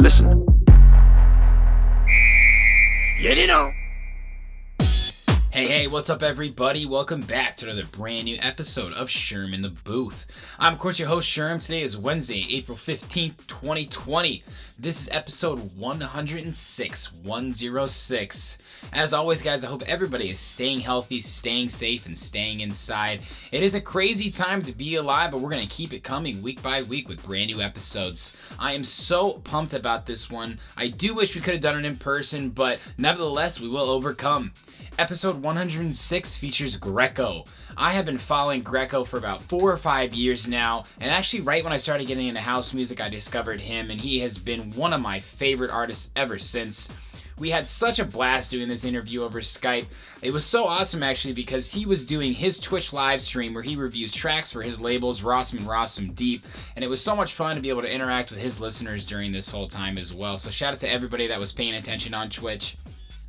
Listen. Hey, hey, what's up, everybody? Welcome back to another brand new episode of Sherm in the Booth. I'm, of course, your host, Sherm. Today is Wednesday, April 15th, 2020. This is episode 106, 106. As always, guys, I hope everybody is staying healthy, staying safe, and staying inside. It is a crazy time to be alive, but we're going to keep it coming week by week with brand new episodes. I am so pumped about this one. I do wish we could have done it in person, but nevertheless, we will overcome. Episode 106 features Greco. I have been following Greco for about four or five years now, and actually, right when I started getting into house music, I discovered him, and he has been one of my favorite artists ever since. We had such a blast doing this interview over Skype. It was so awesome actually because he was doing his Twitch live stream where he reviews tracks for his labels, Rossum and Rossum Deep, and it was so much fun to be able to interact with his listeners during this whole time as well. So shout out to everybody that was paying attention on Twitch.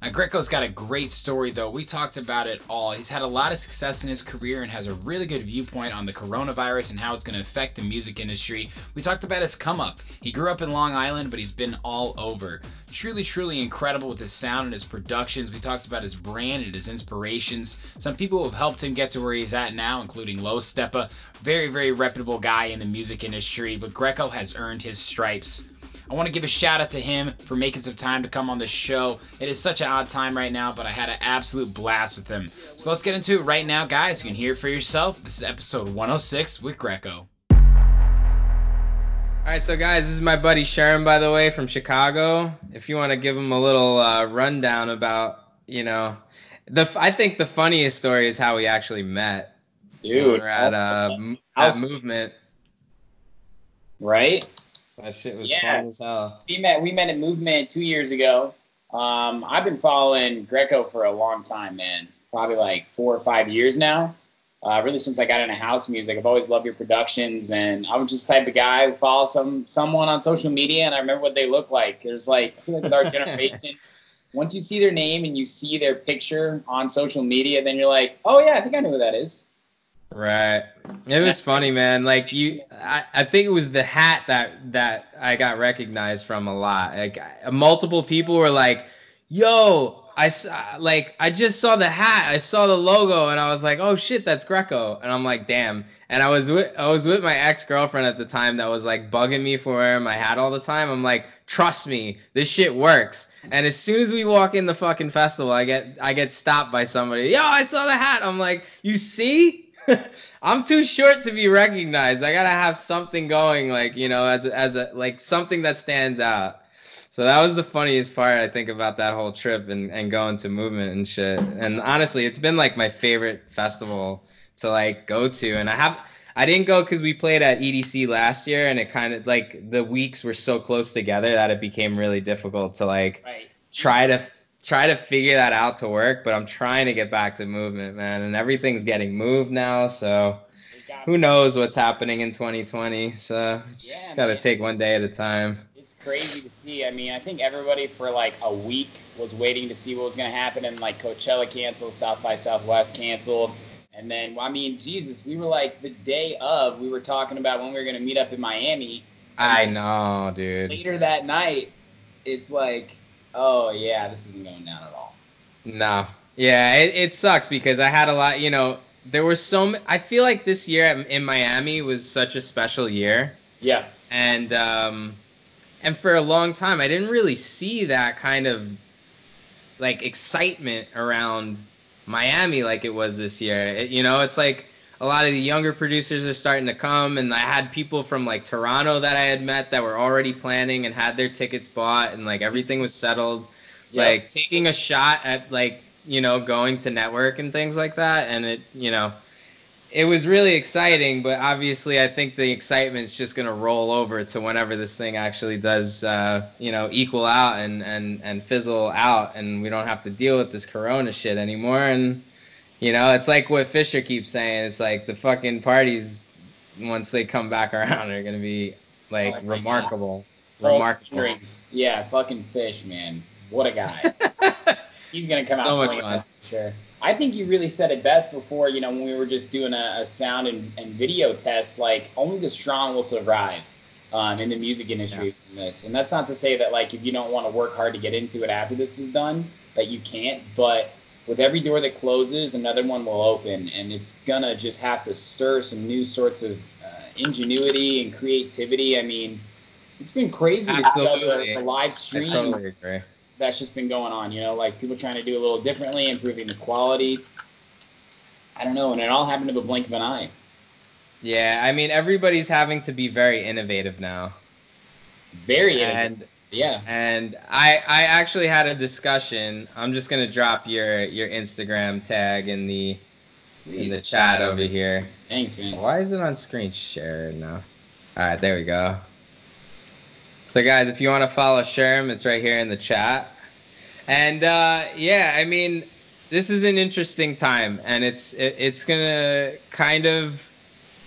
Greco's got a great story, though. We talked about it all. He's had a lot of success in his career and has a really good viewpoint on the coronavirus and how it's going to affect the music industry. We talked about his come up. He grew up in Long Island, but he's been all over. Truly, truly incredible with his sound and his productions. We talked about his brand and his inspirations. Some people have helped him get to where he's at now, including Low Steppa. Very, very reputable guy in the music industry, but Greco has earned his stripes. I want to give a shout out to him for making some time to come on the show. It is such an odd time right now, but I had an absolute blast with him. So let's get into it right now, guys. You can hear it for yourself. This is episode 106 with Greco. All right, so guys, this is my buddy Sharon, by the way, from Chicago. If you want to give him a little uh, rundown about, you know, the I think the funniest story is how we actually met. Dude. We were at uh, m- at movement. Right? That shit was Yeah. fun as hell. We met we met at Movement two years ago. Um, I've been following Greco for a long time, man. Probably like four or five years now. Uh, really since I got into house music, I've always loved your productions, and I was just the type of guy who follow some someone on social media, and I remember what they look like. There's like I feel like with our generation, once you see their name and you see their picture on social media, then you're like, oh yeah, I think I know who that is. Right. It was funny, man. Like you, I, I think it was the hat that that I got recognized from a lot. Like multiple people were like, "Yo, I saw like I just saw the hat. I saw the logo, and I was like, oh shit, that's Greco." And I'm like, damn. And I was with I was with my ex girlfriend at the time that was like bugging me for wearing my hat all the time. I'm like, trust me, this shit works. And as soon as we walk in the fucking festival, I get I get stopped by somebody. Yo, I saw the hat. I'm like, you see? I'm too short to be recognized. I gotta have something going, like you know, as a, as a like something that stands out. So that was the funniest part I think about that whole trip and, and going to movement and shit. And honestly, it's been like my favorite festival to like go to. And I have I didn't go because we played at EDC last year, and it kind of like the weeks were so close together that it became really difficult to like Right. try to try to figure that out to work but i'm trying to get back to movement man and everything's getting moved now so who knows what's happening in 2020 so just Yeah, gotta man. take one day at a time It's crazy to see. I mean, I think everybody for like a week was waiting to see what was going to happen, and like Coachella canceled, South by Southwest canceled, and then well, I mean, Jesus, we were like the day of, we were talking about when we were going to meet up in Miami. i know dude Later that night, it's like, oh yeah, this isn't going down at all. no. Yeah it, it sucks because i had a lot you know there were so m- i feel like this year in miami was such a special year. Yeah, and um and for a long time i didn't really see that kind of like excitement around miami like it was this year. It- you know it's like a lot of the younger producers are starting to come and i had people from like toronto that i had met that were already planning and had their tickets bought and like everything was settled Yeah. like taking a shot at like you know going to network and things like that and it you know it was really exciting, but obviously I think the excitement's just gonna roll over to whenever this thing actually does, uh, you know, equal out and and and fizzle out, and we don't have to deal with this Corona shit anymore. And you know, it's like what Fisher keeps saying. It's like the fucking parties once they come back around are gonna be like Oh remarkable, remarkable. drinks. Yeah, fucking fish, man. What a guy. He's gonna come out So much fun. sure. I think you really said it best before. You know, when we were just doing a, a sound and, and video test, like only the strong will survive um, in the music industry from this. And that's not to say that like if you don't want to work hard to get into it after this is done, that you can't. But with every door that closes, another one will open, and it's gonna just have to stir some new sorts of uh, ingenuity and creativity. I mean. It's been crazy to see the, the live I streams totally that's just been going on. You know, like people trying to do a little differently, improving the quality. I don't know, and it all happened in the blink of an eye. Yeah, I mean everybody's having to be very innovative now. Very And yeah. and I I actually had a discussion. I'm just gonna drop your your Instagram tag in the in the chat over here. Thanks, man. Why is it on screen share now? All right, there we go. So guys, if you want to follow Sherm, it's right here in the chat. And uh, yeah, I mean, this is an interesting time, and it's it, it's gonna kind of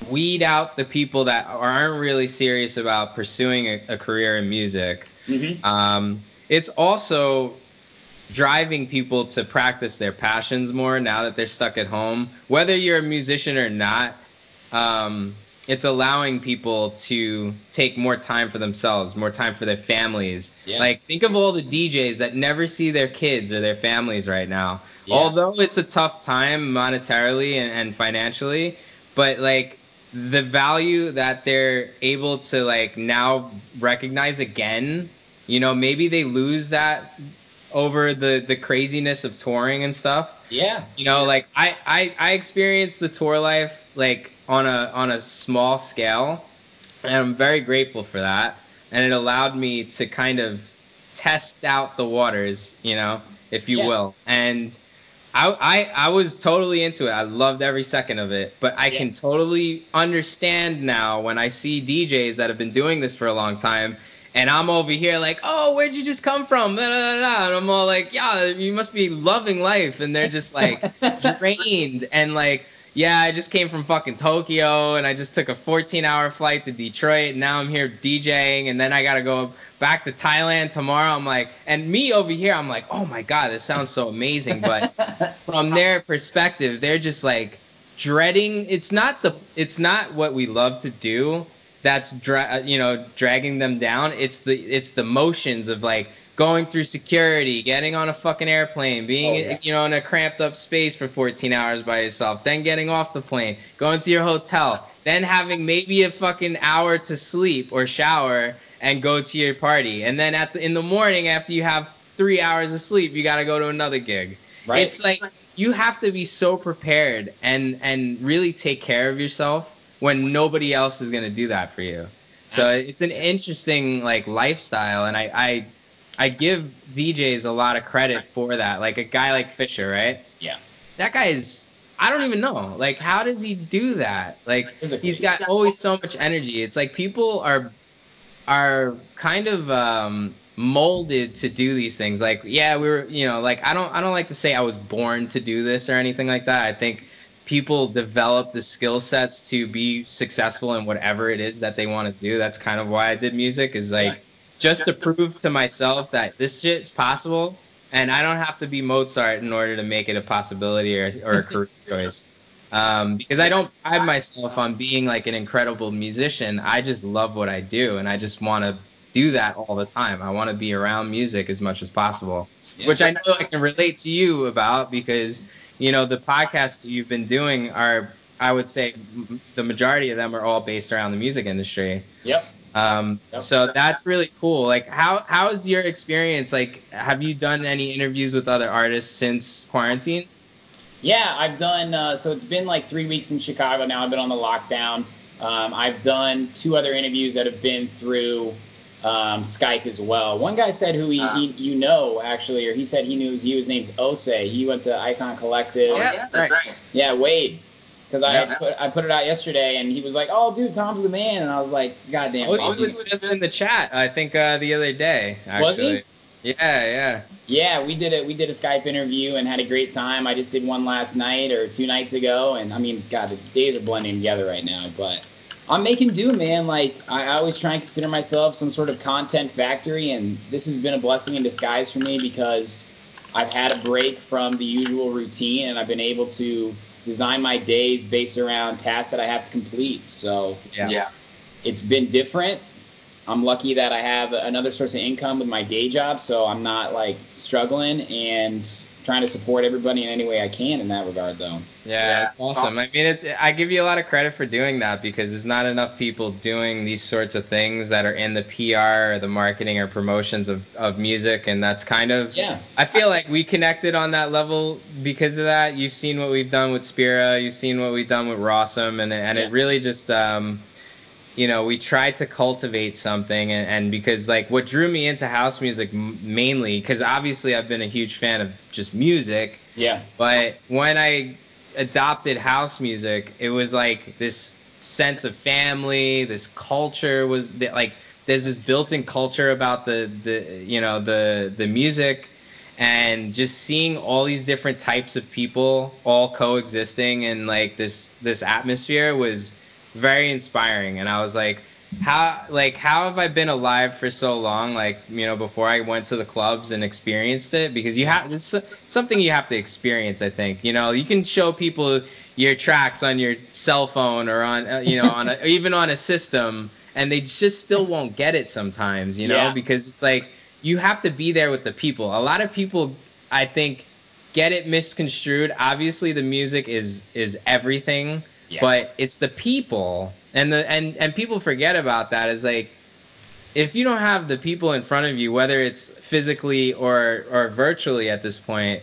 weed out the people that aren't really serious about pursuing a, a career in music. Hmm Um, it's also driving people to practice their passions more now that they're stuck at home. Whether you're a musician or not, um, it's allowing people to take more time for themselves, more time for their families. Yeah. Like, think of all the DJs that never see their kids or their families right now. Yeah. Although it's a tough time monetarily and, and financially, but like the value that they're able to like now recognize again you know maybe they lose that over the the craziness of touring and stuff Yeah. you know like I, I i experienced the tour life like on a on a small scale and i'm very grateful for that and it allowed me to kind of test out the waters you know if you Yeah. will and I, I I was totally into it. I loved every second of it. But I Yeah. can totally understand now when I see DJs that have been doing this for a long time, and I'm over here like, oh, where'd you just come from? Da, da, da, da. And I'm all like, yeah, you must be loving life, and they're just like drained and like, yeah, I just came from fucking Tokyo, and I just took a 14-hour flight to Detroit, and now I'm here DJing, and then I gotta go back to Thailand tomorrow. I'm like, and me over here, I'm like, oh my god, this sounds so amazing, but from their perspective, they're just like dreading. It's not the. It's not what we love to do. That's dra- uh, you know dragging them down. It's the it's the motions of like going through security, getting on a fucking airplane, being Oh, yeah. you know in a cramped up space for 14 hours by yourself, then getting off the plane, going to your hotel, then having maybe a fucking hour to sleep or shower and go to your party, and then at the, in the morning after you have three hours of sleep, you got to go to another gig. Right. It's like you have to be so prepared and and really take care of yourself when nobody else is gonna do that for you. So it's an interesting like lifestyle, and I I I give DJs a lot of credit for that. Like a guy like Fisher, right? Yeah. That guy is. I don't even know. Like, how does he do that? Like, he's got always so much energy. It's like people are are kind of um molded to do these things like yeah we were you know like i don't i don't like to say i was born to do this or anything like that i think people develop the skill sets to be successful in whatever it is that they want to do that's kind of why i did music is like just to prove to myself that this shit's possible and i don't have to be mozart in order to make it a possibility or, or a career choice um, because I don't pride myself on being like an incredible musician. I just love what I do, and I just want to do that all the time. I want to be around music as much as possible, Yeah. which I know I can relate to you about because you know the podcasts that you've been doing are, I would say, m- the majority of them are all based around the music industry. Yep. Um, Yep. so that's really cool. Like, how how's your experience? Like, have you done any interviews with other artists since quarantine? Yeah, I've done. Uh, so it's been like three weeks in Chicago now. I've been on the lockdown. Um, I've done two other interviews that have been through um, Skype as well. One guy said who he, he you know actually, or he said he knew it was you. His name's Ose. He went to Icon Collective. Oh, yeah, that's right. Yeah, Wade. because I Yeah. put, I put it out yesterday, and he was like, "Oh, dude, Tom's the man," and I was like, "God damn." Oh, Tom." he was just in the chat. I think uh, the other day. Actually. Was he? Yeah, yeah. Yeah, we did it. We did a Skype interview and had a great time. I just did one last night or two nights ago, and I mean, God, the days are blending together right now. But I'm making do, man. Like I, I always try and consider myself some sort of content factory, and this has been a blessing in disguise for me because I've had a break from the usual routine, and I've been able to design my days based around tasks that I have to complete. So Yeah. it's been different. I'm lucky that I have another source of income with my day job, so I'm not like struggling and trying to support everybody in any way I can in that regard, though. Yeah, it's awesome. I mean, it's I give you a lot of credit for doing that because there's not enough people doing these sorts of things that are in the PR or the marketing or promotions of, of music, and that's kind of Yeah, I feel like we connected on that level because of that. You've seen what we've done with Spira, you've seen what we've done with Rossum, and and Yeah. it really just um, you know, we tried to cultivate something, and, and because like what drew me into house music m- mainly, because obviously I've been a huge fan of just music, yeah, but when I adopted house music, it was like this sense of family, this culture was that like there's this built-in culture about the the you know the the music and just seeing all these different types of people all coexisting in like this this atmosphere was very inspiring. And I was like how like how have I been alive for so long? Like you know before I went to the clubs and experienced it? Because you have it's something you have to experience I think. You know you can show people your tracks on your cell phone or on uh, you know on a, even on a system and they just still won't get it sometimes you know? Yeah. because it's like you have to be there with the people. A lot of people I think get it misconstrued. Obviously the music is is everything Yeah. but it's the people and the and and people forget about that is like if you don't have the people in front of you whether it's physically or or virtually at this point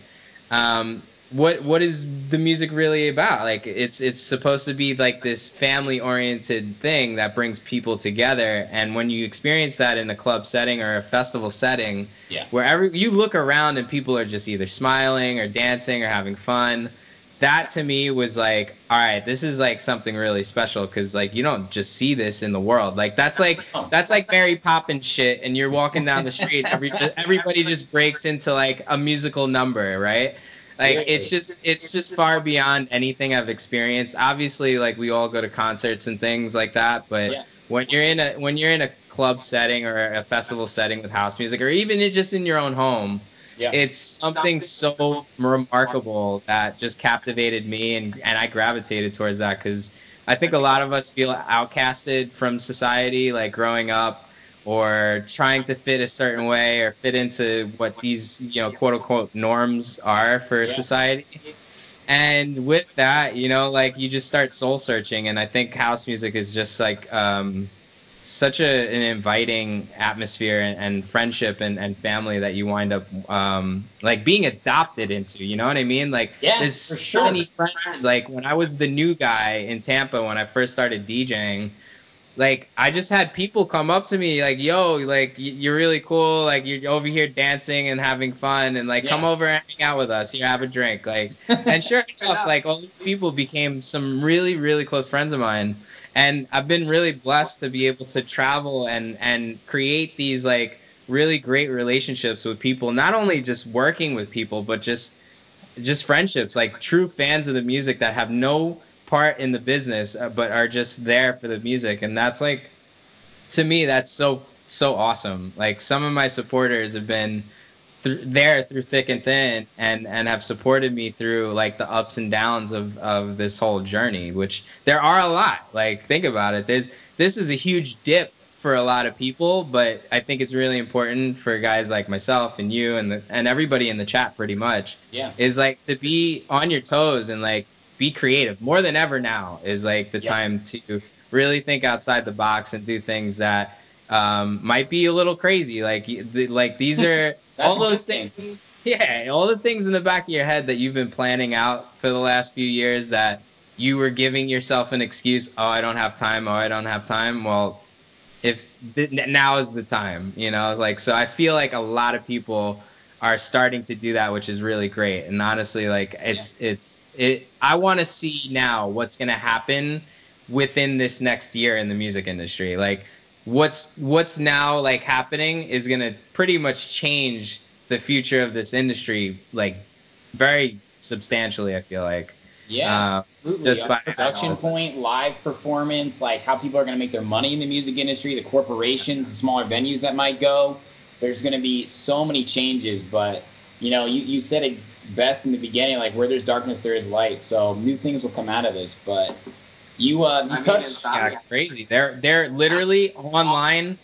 um what what is the music really about like it's it's supposed to be like this family oriented thing that brings people together and when you experience that in a club setting or a festival setting Yeah. wherever you look around and people are just either smiling or dancing or having fun that to me was like all right this is like something really special because like you don't just see this in the world. Like that's like that's like mary poppins shit and you're walking down the street every, everybody just breaks into like a musical number right? Like it's just it's just far beyond anything i've experienced. Obviously like we all go to concerts and things like that but Yeah. when you're in a when you're in a club setting or a festival setting with house music or even just in your own home Yeah. it's something so remarkable that just captivated me and and I gravitated towards that because I think a lot of us feel outcasted from society like growing up or trying to fit a certain way or fit into what these you know quote unquote norms are for Yeah. society and with that you know like you just start soul searching and i think house music is just like um such a, an inviting atmosphere and, and friendship and, and family that you wind up um, like being adopted into. You know what I mean? Like Yeah, there's so sure. many friends. Like when I was the new guy in Tampa when I first started DJing, like I just had people come up to me like, "Yo, like you're really cool. Like you're over here dancing and having fun, and like come over and hang out with us. You have a drink." Like and sure enough, like all these people became some really, really close friends of mine. And I've been really blessed to be able to travel and and create these like really great relationships with people, not only just working with people, but just just friendships, like true fans of the music that have no part in the business, uh, but are just there for the music. And that's like, to me, that's so so awesome. Like some of my supporters have been th- there through thick and thin and and have supported me through like the ups and downs of of this whole journey which there are a lot like think about it there's this is a huge dip for a lot of people but i think it's really important for guys like myself and you and the, and everybody in the chat pretty much Yeah. is like to be on your toes and like be creative more than ever now is like the Yeah. time to really think outside the box and do things that um, might be a little crazy like the, like these are all those things yeah all the things in the back of your head that you've been planning out for the last few years that you were giving yourself an excuse oh i don't have time oh i don't have time well if th- now is the time you know it's like so i feel like a lot of people are starting to do that, which is really great. And honestly, like it's it's it. I want to see now what's gonna happen within this next year in the music industry. Like what's what's now like happening is gonna pretty much change the future of this industry like very substantially. I feel like. Yeah, Uh, absolutely. just by production point, live performance, like how people are going to make their money in the music industry, the corporations, the smaller venues that might go. There's going to be so many changes, but you know, you, you said it best in the beginning, like where there's darkness, there is light. So new things will come out of this. But you, uh, you I mean, touched, inside- Yeah, crazy. They're they're literally online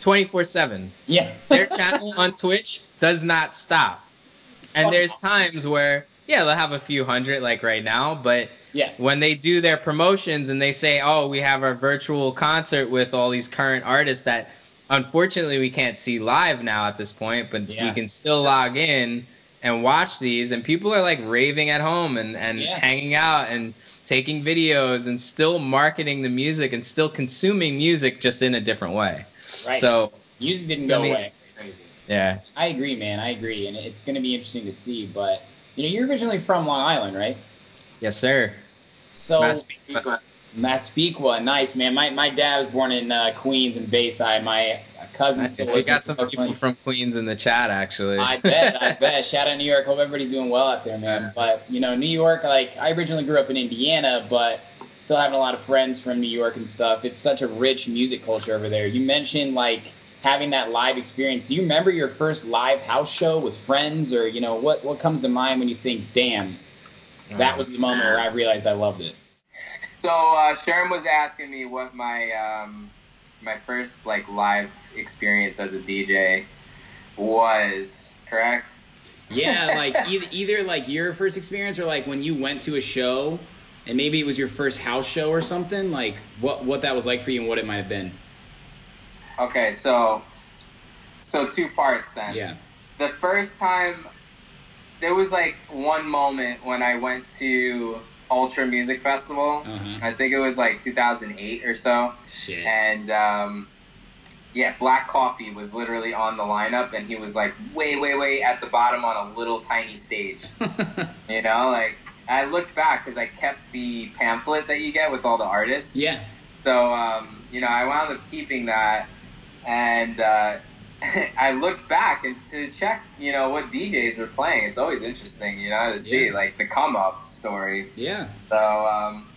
24/7. yeah, Their channel on Twitch does not stop. And there's times where yeah, they'll have a few hundred like right now, but yeah, when they do their promotions and they say, "Oh, we have our virtual concert with all these current artists that unfortunately we can't see live now at this point, but we Yeah. can still log in and watch these and people are like raving at home and and Yeah. hanging out and taking videos and still marketing the music and still consuming music just in a different way. right. So, music didn't go I mean- away. Crazy. yeah. I agree, man. I agree, and it's going to be interesting to see. But you know, you're originally from Long Island, right? Yes, sir. So Massapequa. Massapequa, nice man. My my dad was born in uh, Queens and Bayside. My cousin Nice. still We got in some people Brooklyn. from Queens in the chat actually. I bet, I bet. Shout out to New York. Hope everybody's doing well out there, man. Yeah. But you know, New York. Like I originally grew up in Indiana, but still having a lot of friends from New York and stuff. It's such a rich music culture over there. You mentioned like having that live experience. Do you remember your first live house show with friends, or you know what what comes to mind when you think, damn, that was the moment where I realized I loved it. So uh, Sherm was asking me what my um, my first like live experience as a DJ was. Correct. Yeah, like either, either like your first experience or like when you went to a show and maybe it was your first house show or something, like what what that was like for you and what it might have been. Okay, so so two parts then. Yeah. The first time there was like one moment when I went to Ultra Music Festival. Uh-huh. I think it was like 2008 or so. Shit. and um, yeah, Black Coffee was literally on the lineup, and he was like way, way, way at the bottom on a little tiny stage. you know, like I looked back because I kept the pamphlet that you get with all the artists. yeah. So um, you know, I wound up keeping that, and uh, I looked back and to check, you know, what DJs were playing. It's always interesting, you know, to see Yeah. like the come up story. Yeah. So um,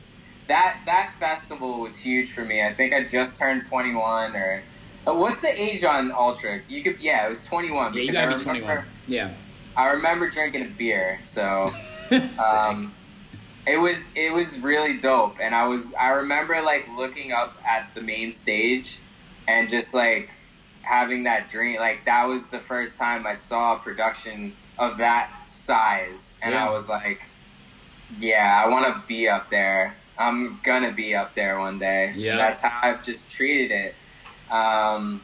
that that festival was huge for me. I think I just turned 21 or uh, what's the age on Ultra? You could yeah, it was 21 Yeah, you because I gotta be remember 21. Yeah. I remember drinking a beer. So um, it was it was really dope, and I was I remember like looking up at the main stage and just like having that dream. Like that was the first time I saw a production of that size, and Yeah. I was like, yeah, I want to be up there. I'm gonna be up there one day. Yeah. And that's how I've just treated it. Um,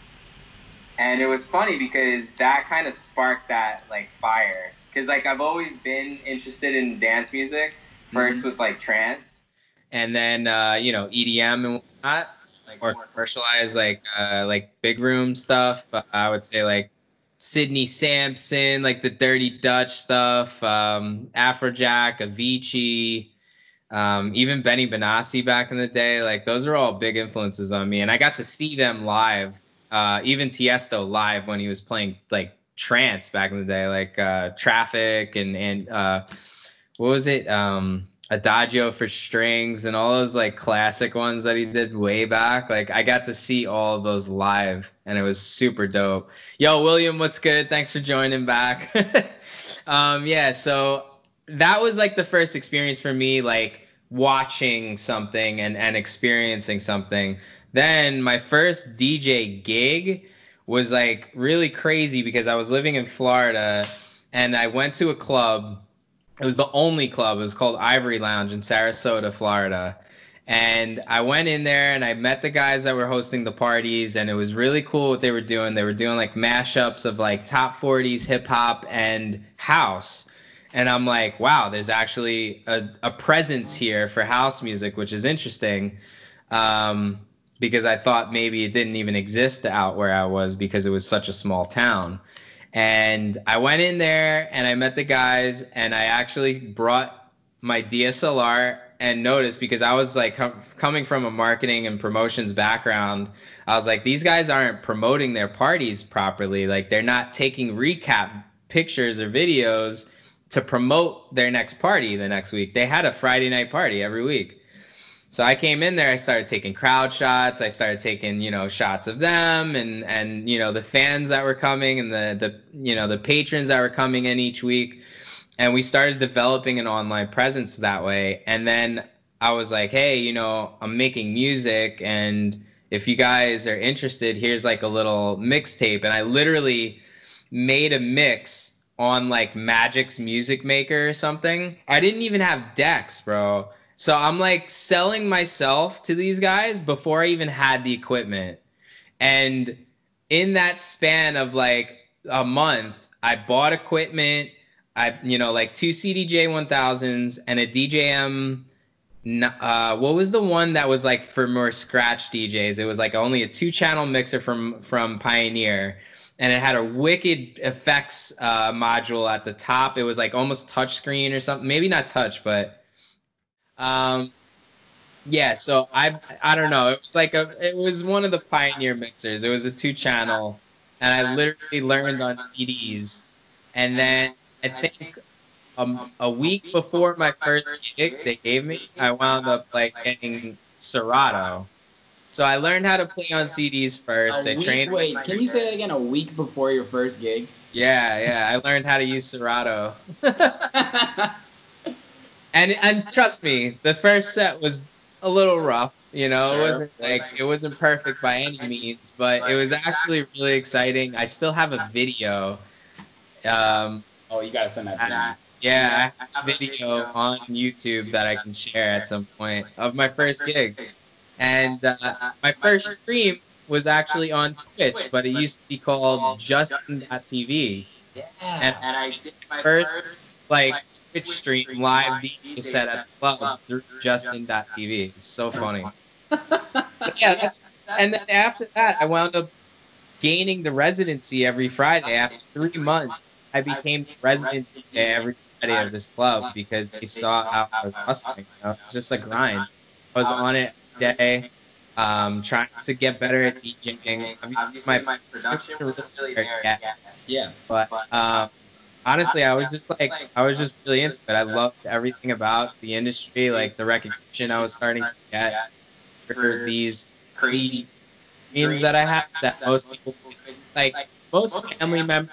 and it was funny because that kind of sparked that like fire. Because like I've always been interested in dance music, 1st with like trance. and then uh, you know EDM and whatnot, Like or commercialized like uh, like big room stuff. Uh, I would say like Sidney Samson, like the Dirty Dutch stuff, um, Afrojack, Avicii, um, even Benny Benassi back in the day. Like those are all big influences on me, and I got to see them live. Uh, even Tiesto live when he was playing like trance back in the day, like uh, Traffic and and uh, what was it? Um, Adagio for strings and all those like classic ones that he did way back. Like I got to see all of those live and it was super dope. Yo, William, what's good? Thanks for joining back. um, yeah, so that was like the first experience for me, like watching something and, and experiencing something. Then my first DJ gig was like really crazy because I was living in Florida and I went to a club it was the only club. It was called Ivory Lounge in Sarasota, Florida. And I went in there and I met the guys that were hosting the parties, and it was really cool what they were doing. They were doing like mashups of like top 40s, hip hop, and house. And I'm like, wow, there's actually a, a presence here for house music, which is interesting. Um, because I thought maybe it didn't even exist out where I was because it was such a small town. And I went in there and I met the guys and I actually brought my DSLR and noticed because I was like com- coming from a marketing and promotions background, I was like, these guys aren't promoting their parties properly. Like they're not taking recap pictures or videos to promote their next party the next week. They had a Friday night party every week. So I came in there, I started taking crowd shots, I started taking, you know, shots of them and and you know, the fans that were coming and the the you know, the patrons that were coming in each week. And we started developing an online presence that way. And then I was like, "Hey, you know, I'm making music and if you guys are interested, here's like a little mixtape." And I literally made a mix on like Magix Music Maker or something. I didn't even have decks, bro. So I'm like selling myself to these guys before I even had the equipment. And in that span of like a month, I bought equipment. I, you know, like two CDJ 1000s and a DJM. Uh, what was the one that was like for more scratch DJs? It was like only a two channel mixer from from Pioneer and it had a wicked effects uh, module at the top. It was like almost touchscreen or something. Maybe not touch, but um, yeah. So I I don't know. It was like a it was one of the pioneer mixers. It was a two channel, and I literally learned on CDs. And then I think um, a week before my first gig they gave me, I wound up like getting Serato. So I learned how to play on CDs first. A I week, trained. wait, can you say that again? A week before your first gig? Yeah, yeah. I learned how to use Serato. and and trust me, the first set was a little rough. You know, it wasn't like it wasn't perfect by any means, but it was actually really exciting. I still have a video. Um, oh, you gotta send that to me. yeah, I have a video on YouTube that I can share at some point of my first gig. And uh, my first stream was actually on Twitch, but it used to be called Justin.tv. And, and I did my first like Twitch stream live DJ set the club through Justin.tv. It's so funny. Yeah, that's and then after that, I wound up gaining the residency every Friday. After three months, I became resident every Friday of this club because they saw how I was hustling. You know? Just a grind. I was on it day, um, trying to get better at DJing. Obviously, my production wasn't really there yet, Yeah. but um, honestly, I was just like, I was just really into it. I loved everything about the industry, like the recognition I was starting to get for these crazy dreams that I have that most people, like most family members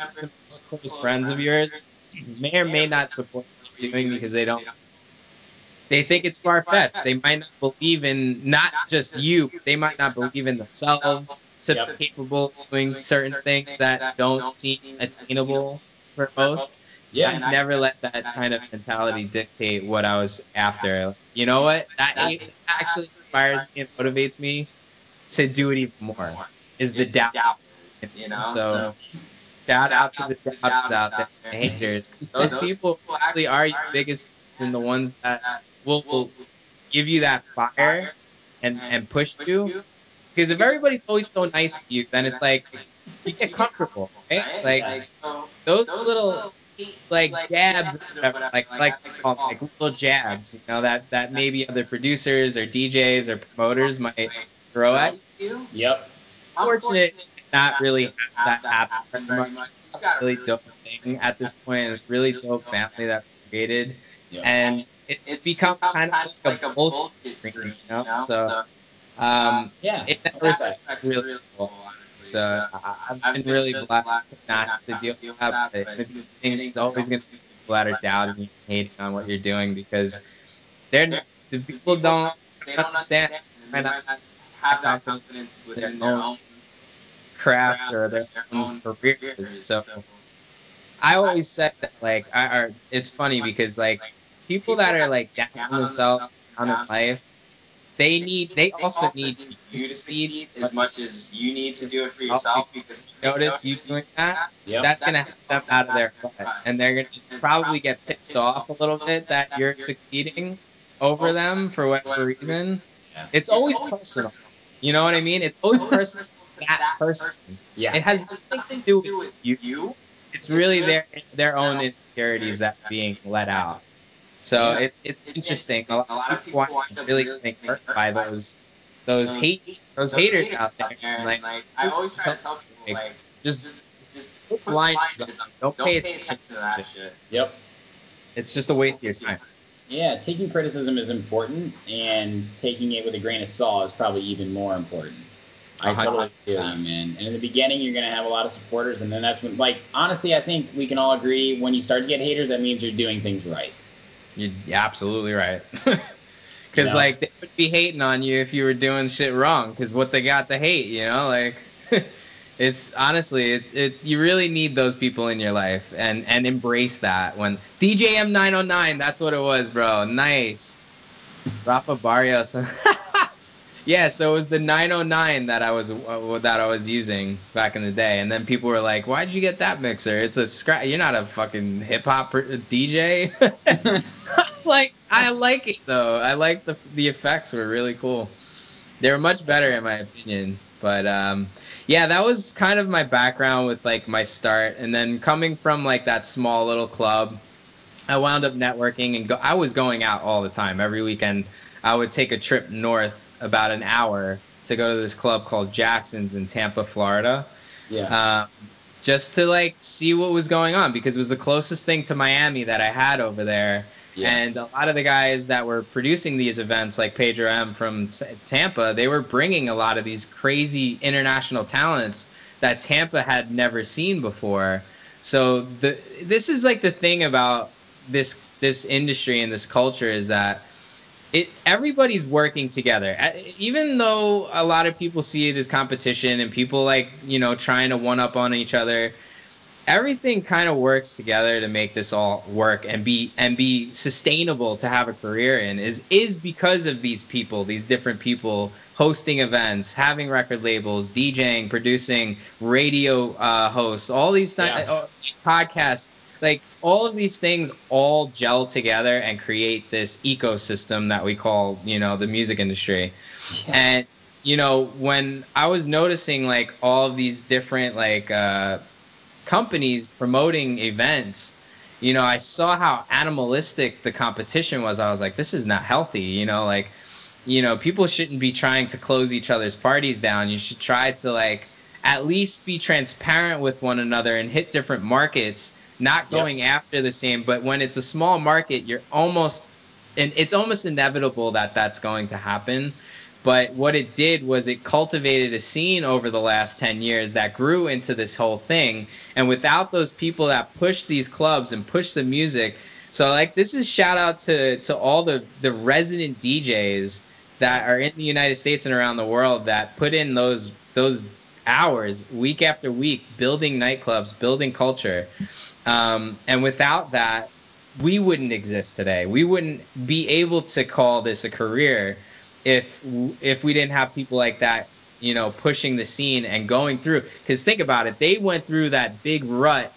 most close friends of yours, may or may not support what you're doing because they don't. They think it's far fetched. They might not believe in not just you. They might not believe in themselves to Yep. be capable of doing certain things that don't seem attainable for most. Yeah. I never let that kind of mentality dictate what I was after. You know what? That actually inspires me and motivates me to do it even more. Is the doubt, you know? So shout out to the doubters out there, the haters. Those people who actually are your biggest and the ones that will, will give you that fire and and push you. Because if everybody's always so nice to you, then it's like you get comfortable, right? Like those little like jabs, or whatever, like like to call them, like little jabs, you know, that that maybe other producers or DJs or promoters might throw at you. Yep. Fortunate not really that happen very much. Really dope thing at this point. It's a really dope family that created, Yep. and it, it's become kind of like a bullshit screen, you know. So, um, Yeah. in that respect, it's really cool. So I- I've been really blessed to not to deal with that. But it's always going to be people that are doubting you, hating on what you're doing because they're the people don't understand. They might not have that confidence within their own craft or their own careers. So I always said that like I it's funny because like people that are like down on themselves, down in life, they need they also need you to succeed as much as you need to do it for yourself because you notice you doing that, Yep. that's gonna help them out of their rut. And they're gonna probably get pissed off a little bit that you're succeeding over oh, them for whatever reason. Yeah. It's always personal. You know what I mean? It's always personal to that person. Yeah. It has nothing to do with you. it's really their their own insecurities that being let out. So it, it's interesting. A lot of people are really getting hurt by those those hate those haters out there. And, like, I always try to tell people, like, just just, just put put blinders blinders on. on. Don't Don't pay attention to that shit. Yep. it's just a waste of your time. Yeah, taking criticism is important, and taking it with a grain of salt is probably even more important. I A hundred totally feel you, man. And in the beginning, you're gonna have a lot of supporters, and then that's when, like, honestly, I think we can all agree when you start to get haters, that means you're doing things right. You're absolutely right. Because know? like they would be hating on you if you were doing shit wrong. Because what they got to hate, you know, like it's honestly, it's it. You really need those people in your life and and embrace that. When DJM 909, that's what it was, bro. Nice, Rafa Barrios. yeah, so it was the 909 that I was uh, that I was using back in the day, and then people were like, "Why'd you get that mixer? It's a scratch. You're not a fucking hip hop DJ." like I like it though. I like the the effects were really cool. They were much better in my opinion. But um, yeah, that was kind of my background with like my start, and then coming from like that small little club, I wound up networking and go. I was going out all the time. Every weekend, I would take a trip north about an hour to go to this club called Jackson's in Tampa, Florida Yeah. um, just to like see what was going on because it was the closest thing to Miami that I had over there. Yeah. And a lot of the guys that were producing these events, like Pedro M from T- Tampa, they were bringing a lot of these crazy international talents that Tampa had never seen before. So the this is like the thing about this this industry and this culture is that it everybody's working together even though a lot of people see it as competition and people like you know trying to one up on each other everything kind of works together to make this all work and be and be sustainable to have a career in is is because of these people these different people hosting events having record labels djing producing radio uh, hosts all these thi- Yeah. uh, podcasts like all of these things all gel together and create this ecosystem that we call you know the music industry. And you know when i was noticing like all of these different like uh companies promoting events you know i saw how animalistic the competition was. I was like this is not healthy you know like you know people shouldn't be trying to close each other's parties down. You should try to like at least be transparent with one another and hit different markets not Yep. going after the same but when it's a small market you're almost and it's almost inevitable that that's going to happen. But what it did was it cultivated a scene over the last 10 years that grew into this whole thing. And without those people that push these clubs and push the music so like this is shout out to to all the the resident DJs that are in the United States and around the world that put in those those hours week after week building nightclubs building culture um, and without that we wouldn't exist today. We wouldn't be able to call this a career if if we didn't have people like that you know pushing the scene and going through. Because think about it they went through that big rut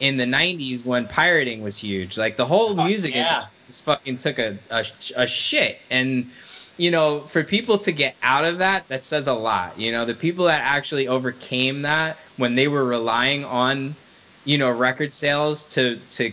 in the 90s when pirating was huge. Like the whole Fuck music yeah. industry just fucking took a, a, a shit. And you know for people to get out of that that says a lot. You know the people that actually overcame that when they were relying on you know record sales to to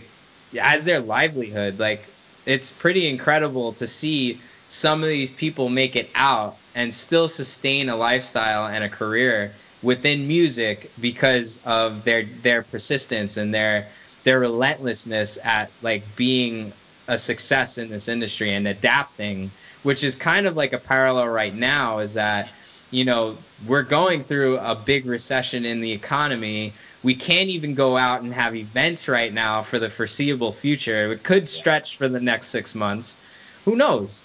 as their livelihood like it's pretty incredible to see some of these people make it out and still sustain a lifestyle and a career within music because of their their persistence and their their relentlessness at like being a success in this industry and adapting which is kind of like a parallel right now is that you know we're going through a big recession in the economy. We can't even go out and have events right now for the foreseeable future. It could stretch for the next six months. Who knows?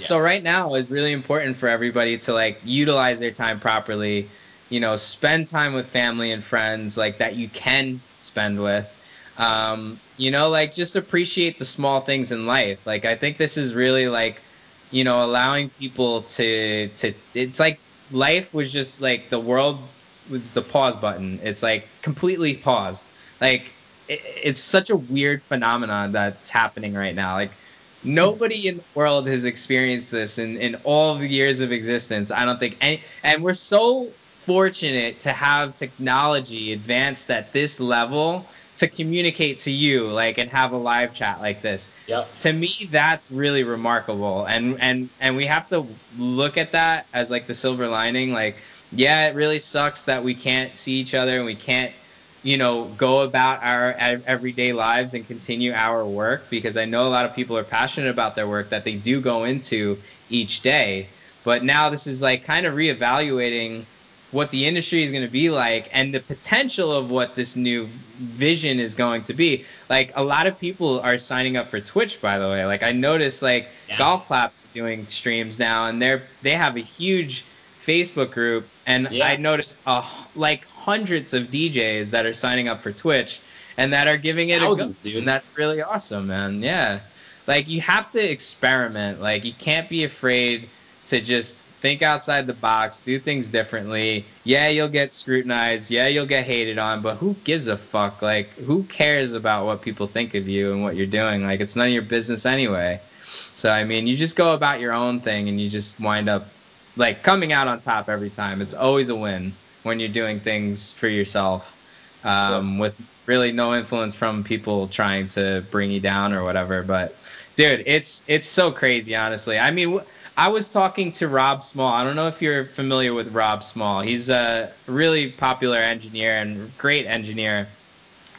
So right now is really important for everybody to like utilize their time properly you know spend time with family and friends like that you can spend with. Um you know like just appreciate the small things in life. Like i think this is really like you know allowing people to to it's like life was just like the world was the pause button. It's like completely paused. Like it, it's such a weird phenomenon that's happening right now. Like nobody in the world has experienced this in in all the years of existence i don't think. Any and we're so fortunate to have technology advanced at this level to communicate to you like and have a live chat like this. Yep. to me that's really remarkable. And and and we have to look at that as like the silver lining. Like yeah it really sucks that we can't see each other and we can't you know go about our everyday lives and continue our work because i know a lot of people are passionate about their work that they do go into each day. But now this is like kind of reevaluating what the industry is going to be like and the potential of what this new vision is going to be. Like a lot of people are signing up for Twitch, by the way. Like I noticed, like Yeah. Golf Clap doing streams now, and they're they have a huge Facebook group, and Yeah. I noticed uh, like hundreds of DJs that are signing up for Twitch and that are giving it a go. Dude. And that's really awesome, man. Yeah, like you have to experiment. Like you can't be afraid to just think outside the box, do things differently. Yeah, you'll get scrutinized. Yeah, you'll get hated on, but who gives a fuck? Like, who cares about what people think of you and what you're doing? Like, it's none of your business anyway. So, I mean, you just go about your own thing and you just wind up like coming out on top every time. It's always a win when you're doing things for yourself um, with really no influence from people trying to bring you down or whatever. But dude, it's it's so crazy, honestly. I mean, I was talking to Rob Small. I don't know if you're familiar with Rob Small. He's a really popular engineer and great engineer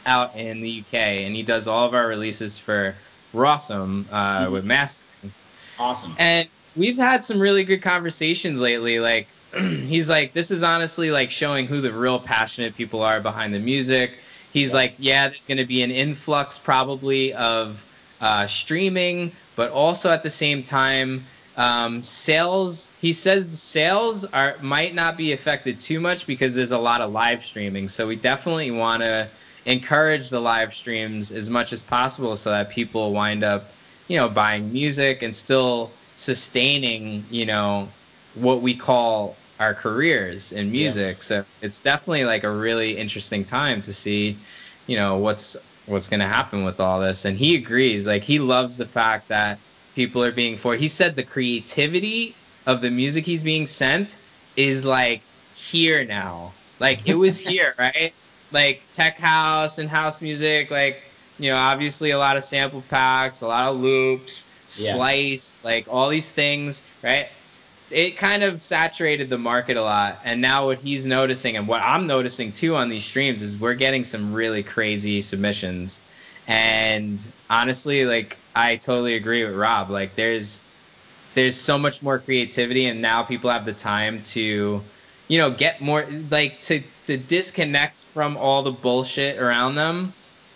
out in the UK, and he does all of our releases for Rawsome uh, with mastering. Awesome. And we've had some really good conversations lately. Like, he's like, this is honestly like showing who the real passionate people are behind the music. He's like, yeah, there's going to be an influx probably of uh, streaming, but also at the same time, um, sales. He says sales are might not be affected too much because there's a lot of live streaming. So we definitely want to encourage the live streams as much as possible so that people wind up, you know, buying music and still sustaining, you know, what we call our careers in music. So it's definitely like a really interesting time to see, you know, what's what's going to happen with all this. And he agrees. Like he loves the fact that people are being for. He said the creativity of the music he's being sent is like here now. Like it was here, right? Like tech house and house music, like you know, obviously a lot of sample packs, a lot of loops, Yeah. splice, like all these things, right? It kind of saturated the market a lot. And now what he's noticing and what I'm noticing too on these streams is we're getting some really crazy submissions. And honestly, like I totally agree with Rob. Like there's there's so much more creativity and now people have the time to you know get more like to to disconnect from all the bullshit around them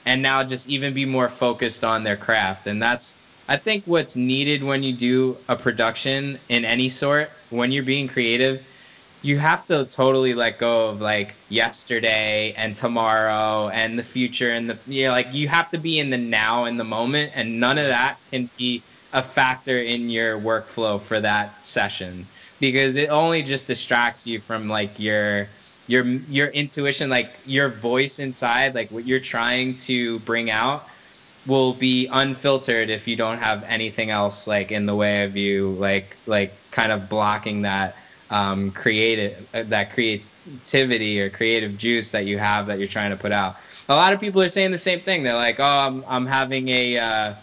and now just even be more focused on their craft and that's i think what's needed when you do a production in any sort when you're being creative you have to totally let go of like yesterday and tomorrow and the future and the you know, like you have to be in the now in the moment and none of that can be a factor in your workflow for that session. Because it only just distracts you from like your your your intuition like your voice inside like what you're trying to bring out will be unfiltered if you don't have anything else like in the way of you like like kind of blocking that um creative uh, that creativity or creative juice that you have that you're trying to put out a lot of people are saying the same thing they're like oh i'm, I'm having a uh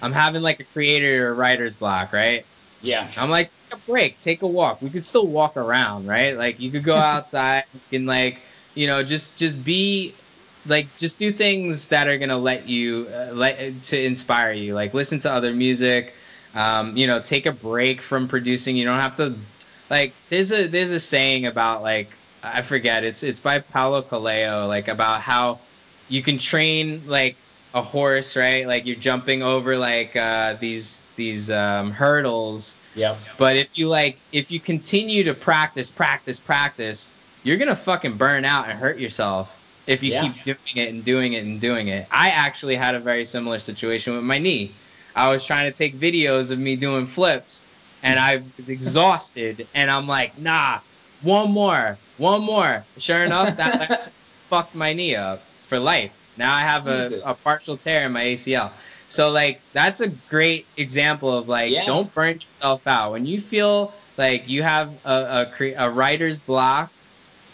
i'm having like a creator or writer's block right Yeah. I'm like, take a break, take a walk. We could still walk around, right? Like you could go outside and like, you know, just just be like just do things that are gonna let you uh, let to inspire you. Like listen to other music. Um, you know, take a break from producing. You don't have to like. There's a there's a saying about like I forget. It's it's by Paulo Coelho. Like about how you can train like a horse, right? Like you're jumping over like uh, these these um, hurdles. Yep. But if you like, if you continue to practice, practice, practice, you're gonna fucking burn out and hurt yourself if you Yeah. keep doing it and doing it and doing it. I actually had a very similar situation with my knee. I was trying to take videos of me doing flips, and I was exhausted, and I'm like, nah, one more, one more. Sure enough, that that's fucked my knee up. for life. Now I have a, a partial tear in my ACL. So like that's a great example of like Yeah. don't burn yourself out. When you feel like you have a a, cre- a writer's block,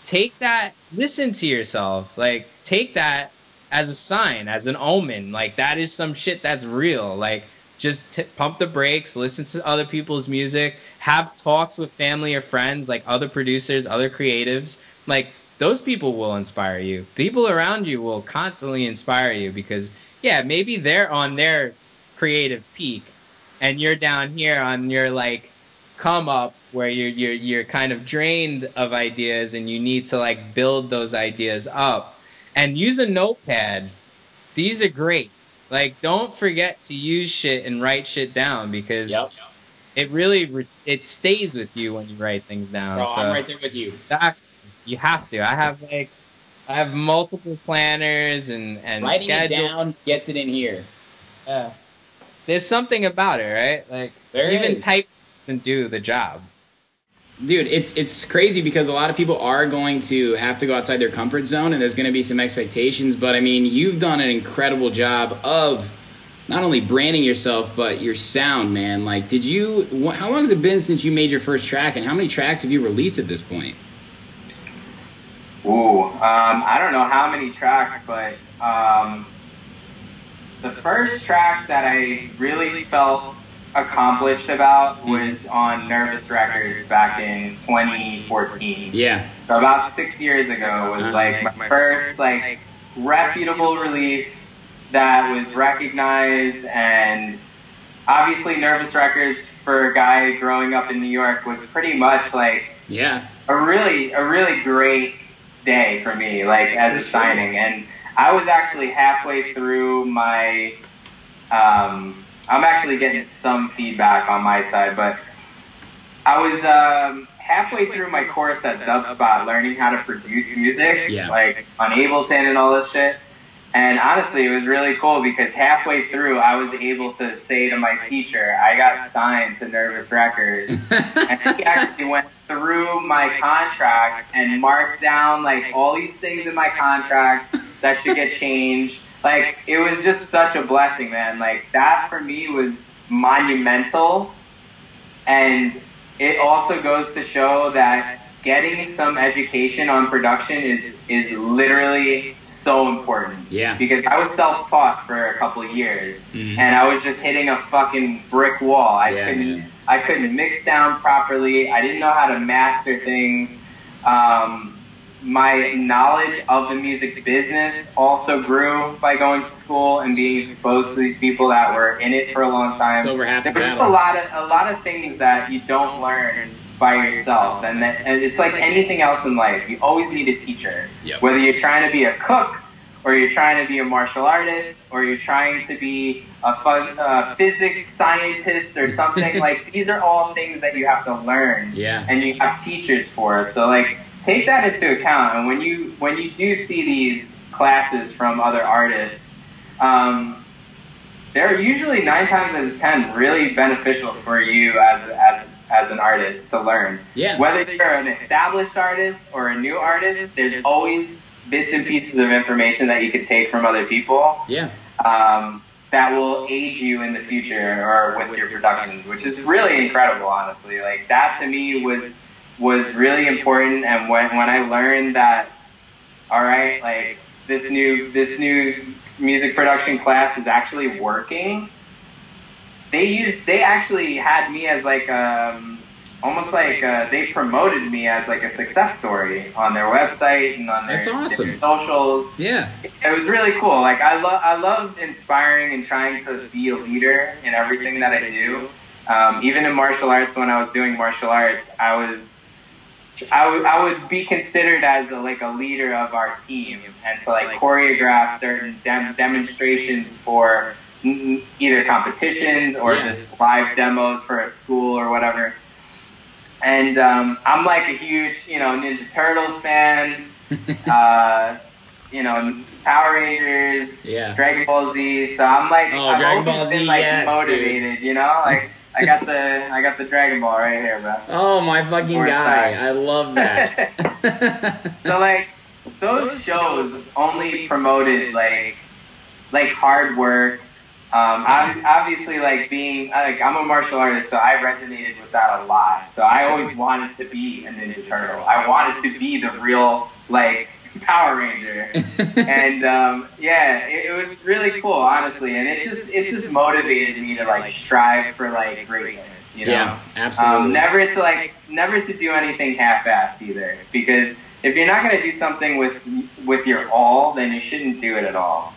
take that listen to yourself. Like take that as a sign, as an omen. Like that is some shit that's real. Like just t- pump the brakes, listen to other people's music, have talks with family or friends, like other producers, other creatives. Like those people will inspire you. People around you will constantly inspire you because yeah, maybe they're on their creative peak and you're down here on your like come up where you're you're you're kind of drained of ideas and you need to like build those ideas up and use a notepad. These are great. Like don't forget to use shit and write shit down because Yep. it really re- it stays with you when you write things down. Bro, so I'm right there with you. Exactly. You have to. I have like I have multiple planners and and Writing it down gets it in here. Yeah. There's something about it, right? Like There even is. type doesn't do the job. Dude, it's it's crazy because a lot of people are going to have to go outside their comfort zone, and there's going to be some expectations. But I mean, you've done an incredible job of not only branding yourself, but your sound, man. Like, did you? Wh- how long has it been since you made your first track, and how many tracks have you released at this point? Ooh, um, I don't know how many tracks, but um, the first track that I really felt accomplished about was on Nervous Records back in 2014. Yeah, So about six years ago was like my first like reputable release that was recognized and obviously Nervous Records for a guy growing up in New York was pretty much like yeah, a really a really great day for me like as a signing. And i was actually halfway through my um, i'm actually getting some feedback on my side but i was um, halfway through my course at dubspot learning how to produce music Yeah. like on ableton and all this shit and honestly it was really cool because halfway through i was able to say to my teacher i got signed to nervous records and he actually went through my contract and marked down like all these things in my contract that should get changed. Like it was just such a blessing, man. Like that for me was monumental, and it also goes to show that getting some education on production is is literally so important yeah, because I was self taught for a couple of years Mhm. and I was just hitting a fucking brick wall. I Yeah, couldn't man. I couldn't mix down properly. I didn't know how to master things. Um, my knowledge of the music business also grew by going to school and being exposed to these people that were in it for a long time. It's over half the There's just a lot of a lot of things that you don't learn by yourself, and that and it's like anything else in life. You always need a teacher. Yep. Whether you're trying to be a cook, or you're trying to be a martial artist, or you're trying to be a uh, physics scientist or something. like these are all things that you have to learn yeah, and you have teachers for. So like take that into account. And when you when you do see these classes from other artists, um, they're usually nine times out of ten really beneficial for you as as as an artist to learn. yeah. Whether you're an established artist or a new artist, there's always bits and pieces of information that you could take from other people Yeah, um, that will aid you in the future or with your productions, which is really incredible, honestly. Like that to me was was really important, and when when I learned that, all right, like this new this new music production class is actually working. They used they actually had me as like um, almost like uh, they promoted me as like a success story on their website and on their, That's awesome. socials yeah, it was really cool. Like I love, I love inspiring and trying to be a leader in everything that I do. Um, even in martial arts, when I was doing martial arts, I was, I would, I would be considered as a, like a leader of our team, and to like choreograph certain dem- demonstrations for either competitions or Yeah. just live demos for a school or whatever. And um, I'm like a huge, you know, Ninja Turtles fan uh, you know, Power Rangers, Yeah. Dragon Ball Z. So I'm like, Oh, I've Dragon always Ball been Z, like yes, motivated, you know, like I got the I got the Dragon Ball right here, bro. Oh my fucking Worst guy! time. I love that. So like those shows only promoted like like hard work. Um, obvi- obviously, like being like I'm a martial artist, so I resonated with that a lot. So I always wanted to be a Ninja Turtle. I wanted to be the real like Power Ranger, and um, yeah, it, it was really cool, honestly. And it just it just motivated me to like strive for like greatness. You know, yeah, absolutely. um, never to like never to do anything half-ass either, because if you're not gonna do something with with your all, then you shouldn't do it at all.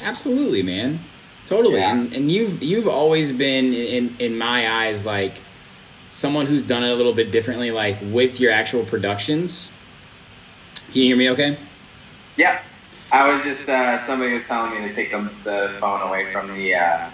Absolutely, man. Totally. Yeah. And and you've you've always been in in my eyes like someone who's done it a little bit differently like with your actual productions. Can you hear me okay? Yeah. I was just uh, somebody was telling me to take the, phone away from the. Uh...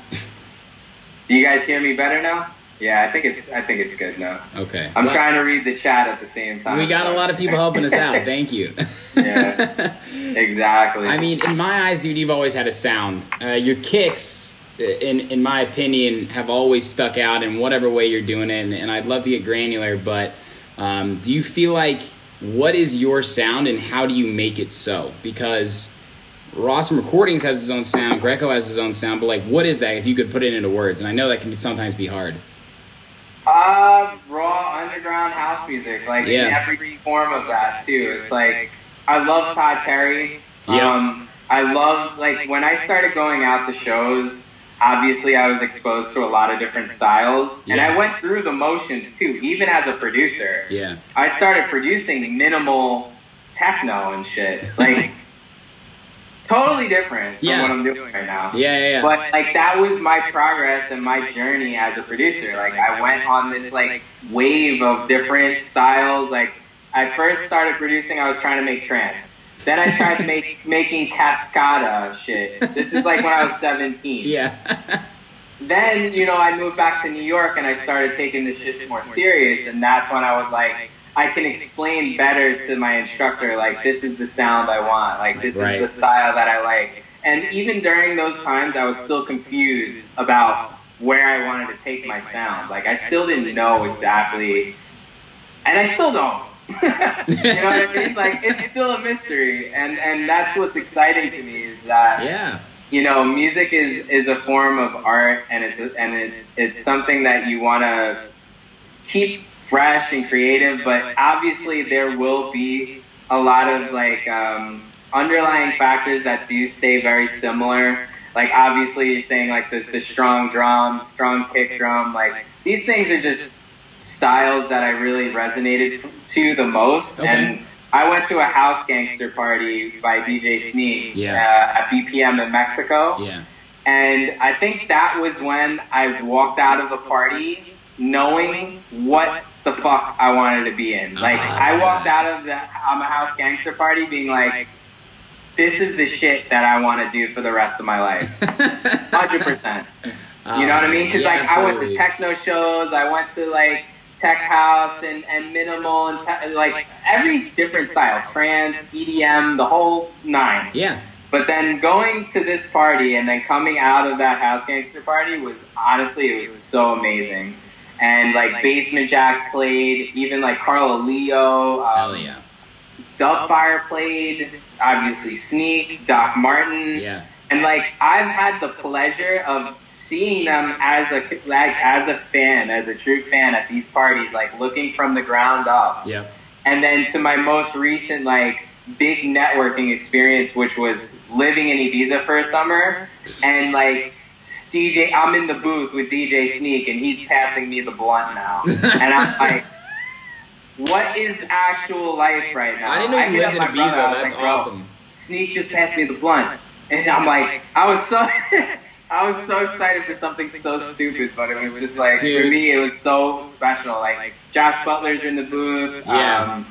Do you guys hear me better now? Yeah, I think it's I think it's good now. Okay. I'm Well, trying to read the chat at the same time. We got a lot of people helping us out. Thank you. Yeah. Exactly. I mean, in my eyes, dude, you've always had a sound. Uh, your kicks, in in my opinion, have always stuck out in whatever way you're doing it. And, and I'd love to get granular, but um, do you feel like what is your sound and how do you make it so? Because Rawsome Recordings has his own sound, Greco has his own sound, but like, what is that? If you could put it into words, and I know that can sometimes be hard. Uh, raw underground house music, like in every form of that too. It's like I love Todd Terry. Yeah. Um, I love like when I started going out to shows. Obviously, I was exposed to a lot of different styles, and I went through the motions too. Even as a producer, Yeah. I started producing minimal techno and shit, like totally different from Yeah. what I'm doing right now. Yeah, yeah, yeah. But like that was my progress and my journey as a producer. Like I went on this like wave of different styles. Like I first started producing, I was trying to make trance. Then I tried make making cascada shit. This is like when I was 17. yeah. Then, you know, I moved back to New York and I started taking this shit more serious and that's when I was like I can explain better to my instructor like this is the sound I want. Like this Right. is the style that I like. And even during those times I was still confused about where I wanted to take my sound. Like I still didn't know exactly and I still don't. you know what I mean? Like it's still a mystery and and that's what's exciting to me is that yeah. you know, music is is a form of art, and it's and it's it's something that you want to keep fresh and creative. But obviously, there will be a lot of like um, underlying factors that do stay very similar. Like obviously, you're saying like the the strong drum, strong kick drum, like these things are just styles that I really resonated to the most, Okay. and. I went to a house gangster party by DJ Sneak Yeah. uh, at BPM in Mexico. Yeah. And I think that was when I walked out of the party knowing what the fuck I wanted to be in. Like, Ah. I walked out of the I'm a House Gangster party being like, this is the shit that I want to do for the rest of my life. 100%. You know what I mean? Because, Yeah, like, I went to techno shows, I went to, like, tech house and, and minimal and te- like every different style trance edm the whole nine Yeah. but then going to this party and then coming out of that house gangster party was honestly it was so amazing. And like Basement Jaxx played, even like Carlo Lio, um, yeah. Dubfire played, obviously Sneak, Doc Martin, Yeah. and like I've had the pleasure of seeing them as a like as a fan, as a true fan at these parties, like looking from the ground up Yeah. and then to my most recent like big networking experience which was living in ibiza for a summer and like dj i'm in the booth with dj sneak and he's passing me the blunt now and i'm like what is actual life right now I didn't know you hit lived in my brother, I was That's like, "Bro, awesome. Sneak just passed me the blunt, and I'm like, I was so, I was so excited for something so stupid, but it was just like for me, it was so special. Like Josh Butler's in the booth, Yeah. um,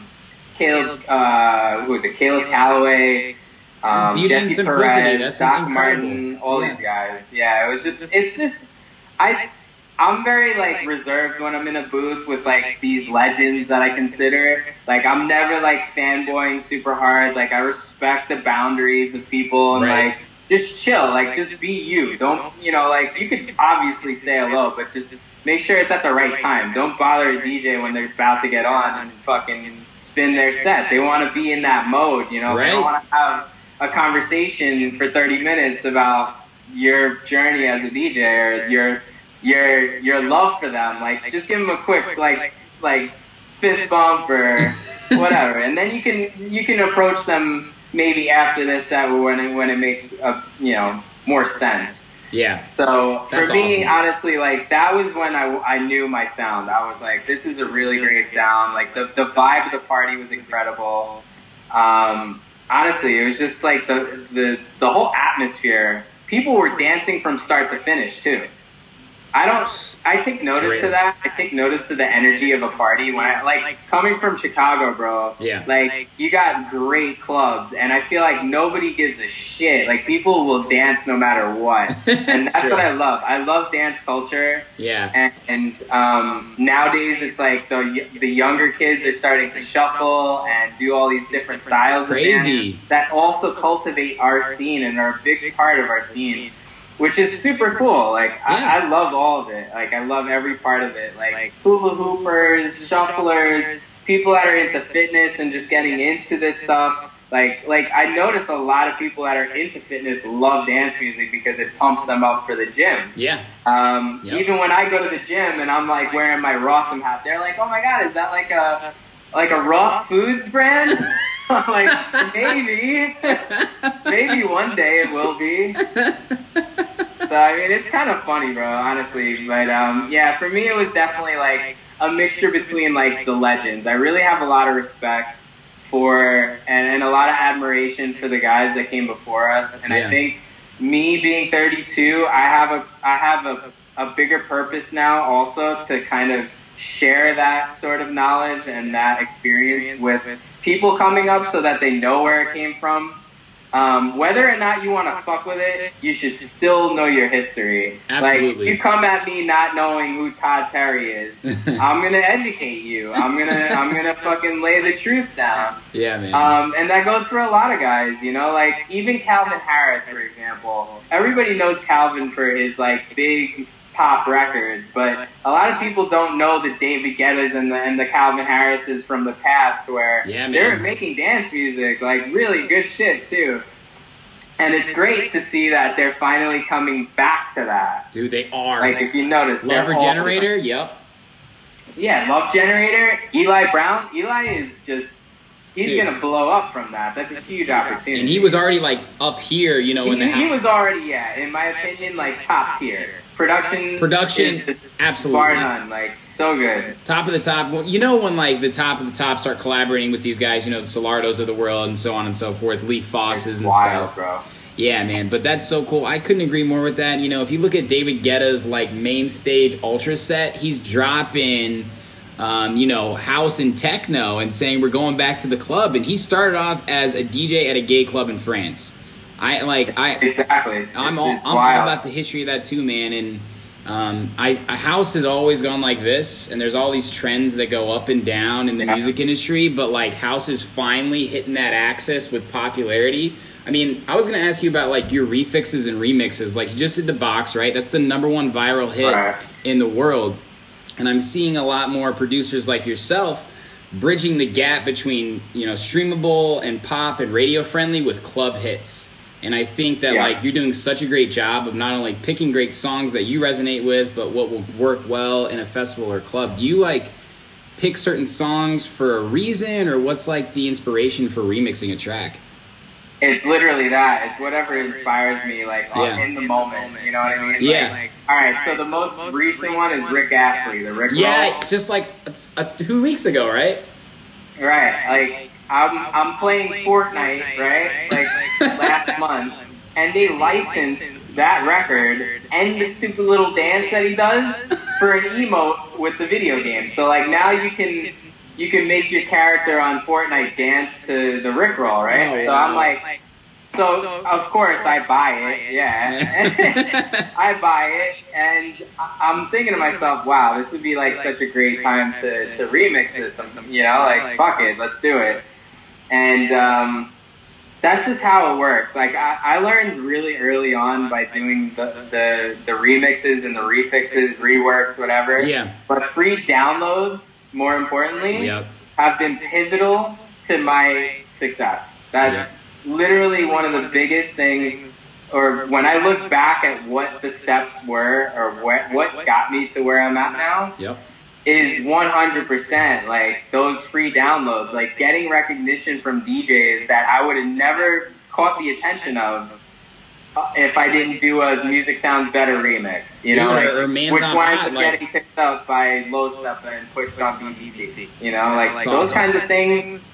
Caleb, uh, who was it? Caleb Calloway, um, Jesse Perez, Doc incredible. Martin, all Yeah. these guys. Yeah, it was just, it's just, I. I'm very like reserved when I'm in a booth with like these legends that I consider. Like I'm never like fanboying super hard. Like I respect the boundaries of people and Right. like just chill. Like just be you. Don't you know like you could obviously say hello, but just make sure it's at the right time. Don't bother a DJ when they're about to get on and fucking spin their set. They want to be in that mode, you know. They don't Right. want to have a conversation for 30 minutes about your journey as a DJ or your your your love for them. Like just give them a quick like like fist bump or whatever, and then you can you can approach them maybe after this set when it, when it makes a, you know more sense. Yeah. So for That's me, awesome. honestly, like that was when I, I knew my sound. I was like, this is a really great sound. Like the, the vibe of the party was incredible. Um, honestly, it was just like the, the the whole atmosphere. People were dancing from start to finish too. I don't. I take notice to that. I take notice to the energy of a party when I like coming from Chicago, bro. Yeah. Like you got great clubs, and I feel like nobody gives a shit. Like people will dance no matter what, and that's true. what I love. I love dance culture, Yeah. and, and um, nowadays it's like the the younger kids are starting to shuffle and do all these different styles Crazy. of dance that also cultivate our scene and are a big part of our scene. Which is super cool. Like Yeah. I, I love all of it. Like I love every part of it. Like hula hoopers, shufflers, people that are into fitness and just getting into this stuff. Like like I notice a lot of people that are into fitness love dance music because it pumps them up for the gym. Yeah. Um, Yep. Even when I go to the gym and I'm like wearing my Rawsome hat, they're like, "Oh my god, is that like a like a raw foods brand?" Like, maybe, maybe one day it will be. So I mean, it's kind of funny, bro. Honestly, but um, yeah, for me, it was definitely like a mixture between like the legends. I really have a lot of respect for and, and a lot of admiration for the guys that came before us, and Yeah. I think me being 32, I have a I have a, a bigger purpose now also to kind of share that sort of knowledge and that experience with people coming up so that they know where it came from. Um, whether or not you want to fuck with it, you should still know your history. Absolutely. Like, you come at me not knowing who Todd Terry is, I'm gonna educate you. I'm gonna, I'm gonna fucking lay the truth down. Yeah, man. Um, and that goes for a lot of guys, you know, like even Calvin Harris, for example. Everybody knows Calvin for his like big pop records, but a lot of people don't know the David Guettas and the and the Calvin Harrises from the past, where Yeah, they're making dance music, like really good shit too. And it's great to see that they're finally coming back to that. Dude, they are. Like if you notice, Lover all- Generator? Yep. yeah, Love Generator, Eli Brown. Eli is just. He's Dude. gonna blow up from that. That's a huge opportunity. And he was already like up here, you know, in the he, he was already, yeah, in my opinion, like top tier. Production, Production, is absolutely. bar none. Like so good. top of the top. You know when like the top of the top start collaborating with these guys, you know, the Solardos of the world and so on and so forth, Lee Fosses and wild, stuff. bro. Yeah, man, but that's so cool. I couldn't agree more with that. You know, if you look at David Guetta's like main stage ultra set, he's dropping, um, you know, house and techno and saying we're going back to the club. And he started off as a DJ at a gay club in France. I like I Exactly. I'm It's- all it's I'm all about the history of that too, man. And um, I a house has always gone like this, and there's all these trends that go up and down in the Yeah. music industry. But like house is finally hitting that axis with popularity. I mean, I was gonna ask you about like your refixes and remixes. Like you just did the box, right? That's the number one viral hit Right. in the world, and I'm seeing a lot more producers like yourself bridging the gap between you know streamable and pop and radio friendly with club hits and i think that Yeah. like you're doing such a great job of not only picking great songs that you resonate with but what will work well in a festival or club do you like pick certain songs for a reason or what's like the inspiration for remixing a track It's literally that. It's whatever inspires me, like Yeah. in the moment. You know what I mean? Yeah. Like, all right. So the most recent one is Rick Astley, the Rick yeah Roll. just like it's, uh, two weeks ago right Right. Like I'm I'm playing Fortnite, right? Like last month, and they licensed that record and the stupid little dance that he does for an emote with the video game. So like now you can you can make your character on Fortnite dance to the Rickroll, right? Oh, so. I'm like. So of course I buy it, yeah. I buy it, and I'm thinking to myself, "Wow, this would be like such a great time to, to remix this." You know, like fuck it, let's do it. And um, that's just how it works. Like I, I learned really early on by doing the, the the remixes and the refixes, reworks, whatever. yeah But free downloads, more importantly, yep have been pivotal to my success. That's literally one of the biggest things. Or when I look back at what the steps were, or what what got me to where I'm at now, Yep. Is 100% like those free downloads, like getting recognition from DJs that I would have never caught the attention of if I didn't do a Music Sounds Better remix, you know, Dude, or- like, or which winds up like- getting picked up by Low Steppa and pushed on BBC, you know, like those kinds of things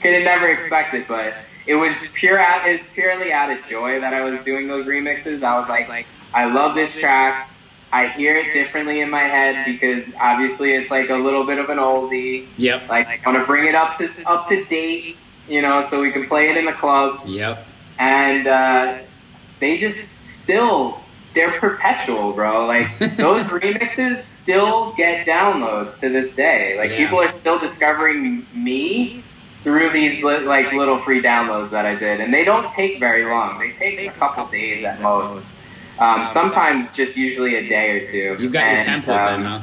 could have never expected, but it was pure out, it's purely out of joy that I was doing those remixes. I was like, I love this track. I hear it differently in my head because obviously it's like a little bit of an oldie. Yep. Like I want to bring it up to up to date, you know, so we can play it in the clubs. Yep. And uh, they just still they're perpetual, bro. Like those remixes still get downloads to this day. Like Yeah. people are still discovering me through these li- like little free downloads that I did, and they don't take very long. They take a couple days at most. Um, sometimes just usually a day or two. You've got your template um, then, huh?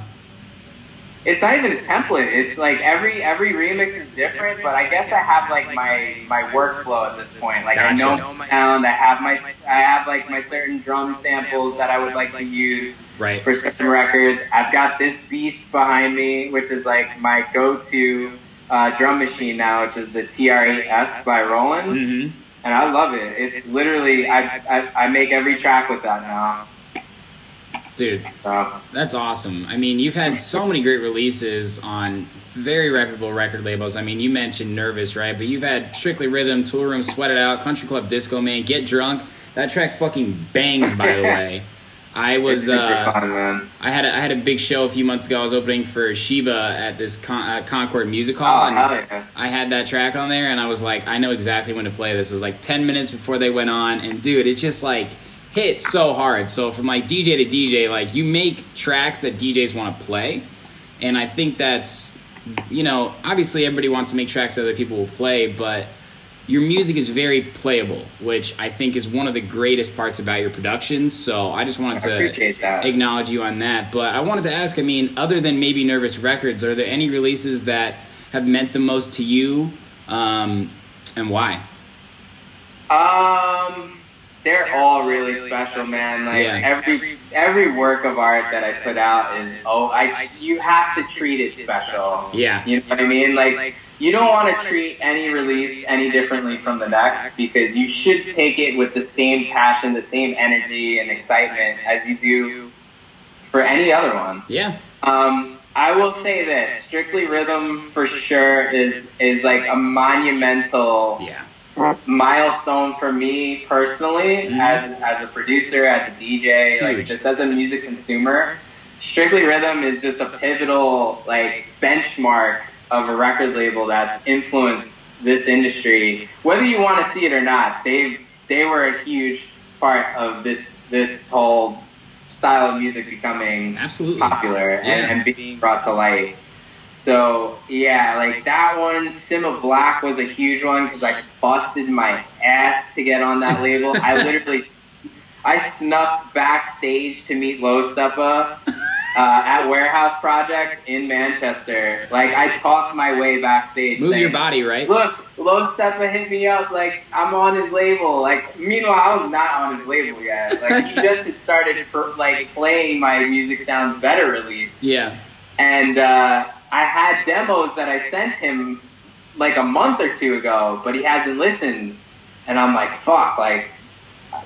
it's not even a template. It's like every every remix is different, but I guess I have like my my workflow at this point. Like I know Gotcha. my sound. I have my I have like my certain drum samples that I would like to use Right. for certain records. I've got this beast behind me, which is like my go-to uh, drum machine now, which is the TR8S by Roland, hmm and I love it. It's literally I, I I make every track with that now. Dude, So. that's awesome. I mean, you've had so many great releases on very reputable record labels. I mean, you mentioned Nervous, right? But you've had Strictly Rhythm, Toolroom, Sweat It Out, Country Club Disco Man, Get Drunk. That track fucking bangs, by the way. I was uh, fun. I had a, I had a big show a few months ago. I was opening for Sheba at this Con- uh, Concord Music Hall. Oh and yeah! I had that track on there, and I was like, I know exactly when to play this. It was like ten minutes before they went on, and dude, it just like hit so hard. So from like DJ to DJ, like you make tracks that DJs want to play, and I think that's, you know, obviously everybody wants to make tracks that other people will play, but your music is very playable, which I think is one of the greatest parts about your productions. So I just wanted to acknowledge you on that. But I wanted to ask, I mean, other than maybe Nervous Records, are there any releases that have meant the most to you, um, and why? Um, they're all really special, man. Like Yeah. every every work of art that I put out is oh, I you have to treat it special. Yeah, You know what I mean? Like you don't want to treat any release any differently from the next because you should take it with the same passion, the same energy and excitement as you do for any other one. yeah, Um, I will say this: Strictly Rhythm for sure is is like a monumental yeah, milestone for me personally Mhm. as as a producer as a dj like just as a music consumer strictly rhythm is just a pivotal like benchmark of a record label that's influenced this industry whether you want to see it or not they they were a huge part of this this whole style of music becoming absolutely. popular Yeah. and, and being brought to light. So yeah, like that one, Sim of Black was a huge one because I busted my ass to get on that label. I literally, I snuck backstage to meet Low Steppa uh, at Warehouse Project in Manchester. Like I talked my way backstage. Move saying, your body, right? Look, Low Steppa hit me up. Like I'm on his label. Like meanwhile, I was not on his label yet. Like he just had started per, like playing my Music Sounds Better release, Yeah, and uh, I had demos that I sent him like a month or two ago, but he hasn't listened. And I'm like, fuck, like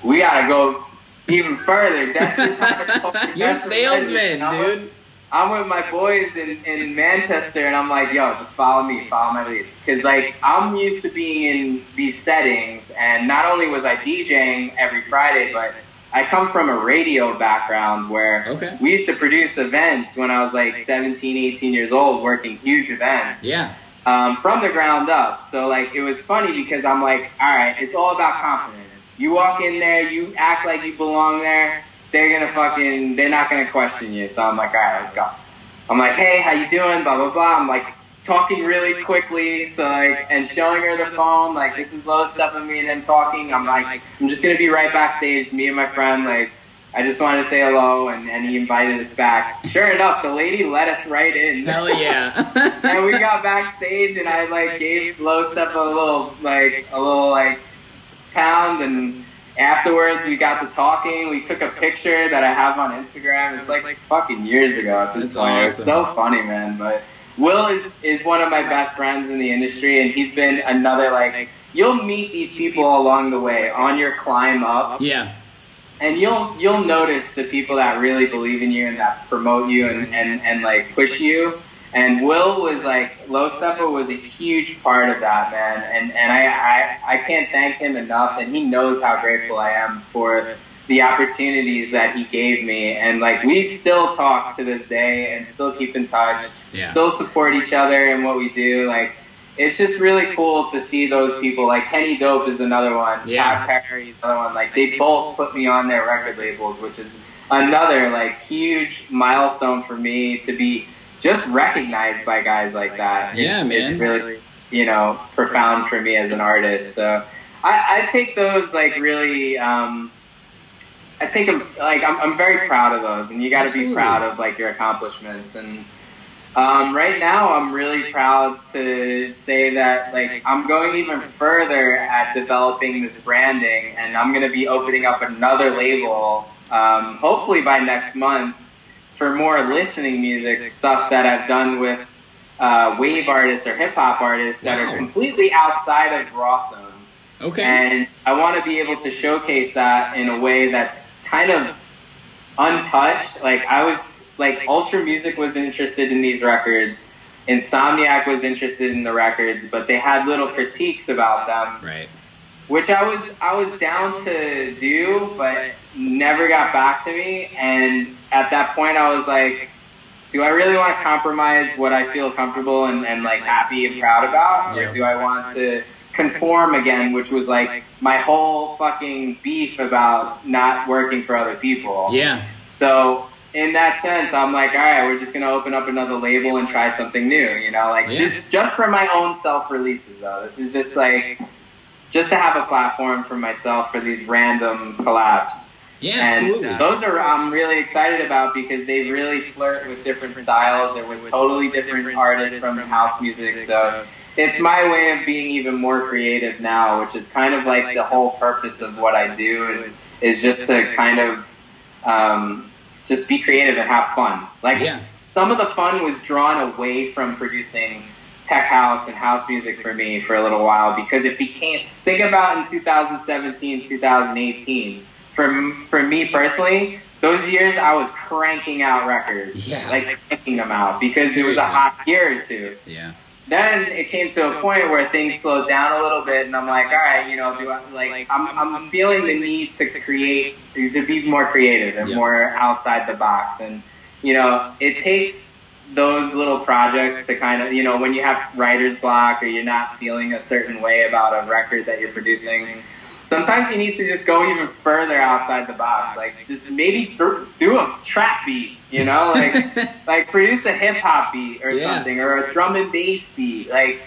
we gotta go even further. Desperate time. you're a salesman, I'm with- dude. I'm with my boys in, in Manchester, and I'm like, yo, just follow me, follow my lead. Because, like, I'm used to being in these settings, and not only was I DJing every Friday, but I come from a radio background where Okay. we used to produce events when I was like 17, 18 years old, working huge events Yeah, um, from the ground up. So like it was funny because I'm like, all right, it's all about confidence. You walk in there, you act like you belong there. They're gonna fucking, they're not gonna question you. So I'm like, all right, let's go. I'm like, hey, how you doing? Blah blah blah. I'm like talking really quickly, so like, and showing her the phone. Like this is low stuff of me and then talking. I'm like, I'm just gonna be right backstage, me and my friend. Like, I just wanted to say hello, and, and he invited us back. Sure enough, the lady let us right in. Hell yeah. and we got backstage, and I like gave Low Step a little like a little like pound, and afterwards we got to talking. We took a picture that I have on Instagram. It's like fucking years ago at this That's point. It was so funny, man. But Will is is one of my best friends in the industry, and he's been another like. You'll meet these people along the way on your climb up, yeah. And you'll you'll notice the people that really believe in you and that promote you and, mm-hmm. and, and like push you. And Will was like Low Steppa was a huge part of that man, and and I, I I can't thank him enough, and he knows how grateful I am for the opportunities that he gave me, and like we still talk to this day and still keep in touch, Yeah. still support each other in what we do, like. It's just really cool to see those people. Like Kenny Dope is another one. Yeah. Todd Terry is another one. Like they both put me on their record labels, which is another like huge milestone for me to be just recognized by guys like that. Yeah, It's- man. It's really, you know, profound for me as an artist. So I, I take those like really. Um, I take them like I'm, I'm very proud of those, and you got to be proud of like your accomplishments. And um, right now, I'm really proud to say that like I'm going even further at developing this branding, and I'm going to be opening up another label, um, hopefully by next month, for more listening music stuff that I've done with uh, wave artists or hip hop artists that Wow. are completely outside of Rawsome. Okay. And I want to be able to showcase that in a way that's kind of untouched. Like I was like Ultra Music was interested in these records. Insomniac was interested in the records, but they had little critiques about them, right. which I was I was down to do, but never got back to me. And at that point, I was like, do I really want to compromise what I feel comfortable and, and like happy and proud about, or do I want to conform again, which was like my whole fucking beef about not working for other people. Yeah. So in that sense, I'm like, all right, we're just gonna open up another label and try something new. You know, like Yeah. just just for my own self releases though. This is just like just to have a platform for myself for these random collabs. Yeah. And absolutely. those are I'm really excited about because they really flirt with different styles. They're with totally different artists from house music. So it's my way of being even more creative now, which is kind of like the whole purpose of what I do is is just to kind of um, just be creative and have fun. Like Yeah. some of the fun was drawn away from producing tech house and house music for me for a little while because it became think about in 2017 2018 for for me personally those years I was cranking out records Yeah. like cranking them out because it was a hot year or two yeah. Then it came to a point where things slowed down a little bit, and I'm like, all right, you know, do I like? I'm I'm feeling the need to create, to be more creative and more outside the box, and you know, it takes those little projects to kind of, you know, when you have writer's block or you're not feeling a certain way about a record that you're producing. Sometimes you need to just go even further outside the box, like just maybe th- do a trap beat, you know, like like produce a hip hop beat or Yeah. something or a drum and bass beat like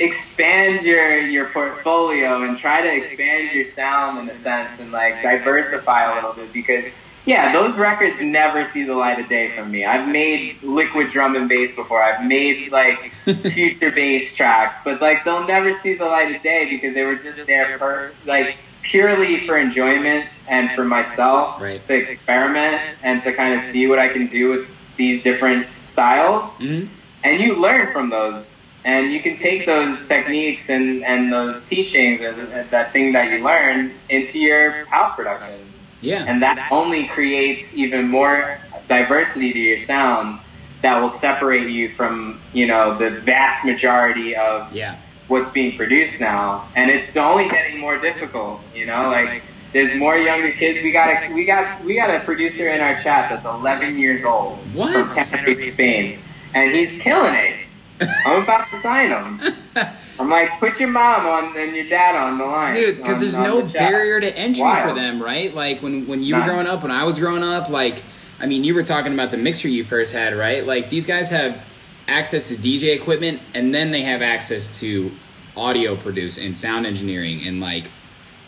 expand your your portfolio and try to expand your sound in a sense and like diversify a little bit because yeah those records never see the light of day from me i've made liquid drum and bass before i've made like future bass tracks but like they'll never see the light of day because they were just there for like purely for enjoyment and for myself Right. to experiment and to kind of see what i can do with these different styles Mhm. and you learn from those and you can take those techniques and, and those teachings and that thing that you learn into your house productions Yeah. and that only creates even more diversity to your sound that will separate you from you know the vast majority of Yeah. what's being produced now and it's only getting more difficult you know like there's more younger kids we got a we got we got a producer in our chat that's 11 years old What? from Tenerife, Spain and he's killing it I'm about to sign him I'm like put your mom on and your dad on the line Dude, because there's no the barrier to entry for them, right? Like when when you were growing up, when I was growing up, like I mean, you were talking about the mixer you first had, right? Like these guys have access to DJ equipment, and then they have access to audio produce and sound engineering, and like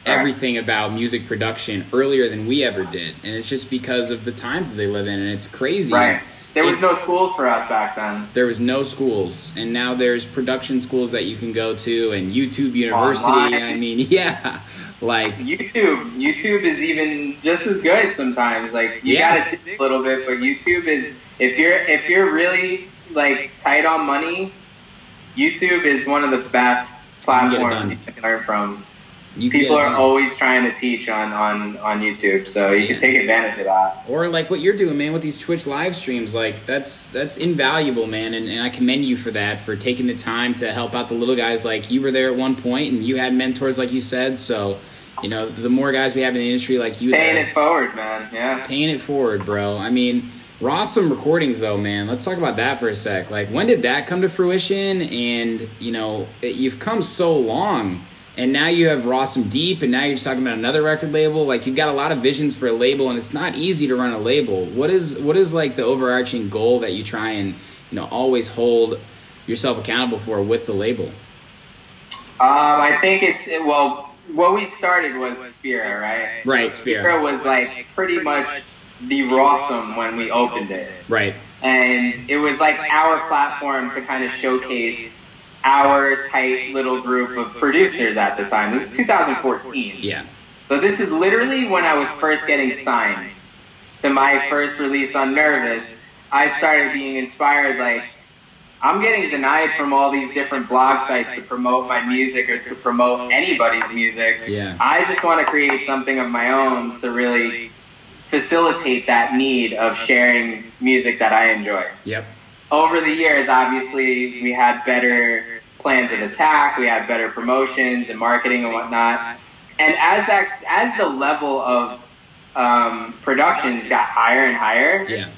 everything about music production earlier than we ever did, and it's just because of the times that they live in, and it's crazy. Right. There was no schools for us back then. There was no schools, and now there's production schools that you can go to, and YouTube University. Online. I mean, yeah, like YouTube, YouTube is even just as good sometimes. Like you Yeah. gotta dig a little bit, but YouTube is if you're if you're really like tight on money, YouTube is one of the best can get it platforms you can learn from. You People are always trying to teach on on on YouTube, so you can take advantage of that. or like what you're doing, man, with these Twitch live streams. Like that's that's invaluable, man, and, and I commend you for that for taking the time to help out the little guys. Like you were there at one point, and you had mentors, like you said. So, you know, the more guys we have in the industry like you, Paying there- it forward, man. Yeah. paying it forward, bro. I mean, Rawsome Recordings, though, man. Let's talk about that for a sec. Like, when did that come to fruition? And you know, it, you've come so long, and now you have Rawsome Deep, and now you're just talking about another record label. Like, you've got a lot of visions for a label, and it's not easy to run a label. What is what is like the overarching goal that you try and you know always hold yourself accountable for with the label? Um, I think it's well. What we started was Spira, right? So Right, Spira. Spira was like pretty much the Rawsome when we opened it. Right. and it was like our platform to kind of showcase our tight little group of producers at the time. This is 2014. Yeah. So this is literally when I was first getting signed to my first release on Nervous. I started being inspired like I'm getting denied from all these different blog sites to promote my music or to promote anybody's music. Yeah. I just want to create something of my own to really facilitate that need of sharing music that I enjoy. Yep. Over the years, obviously, we had better plans of attack, we had better promotions and marketing and whatnot. And as that, as the level of um, productions got higher and higher, Yeah.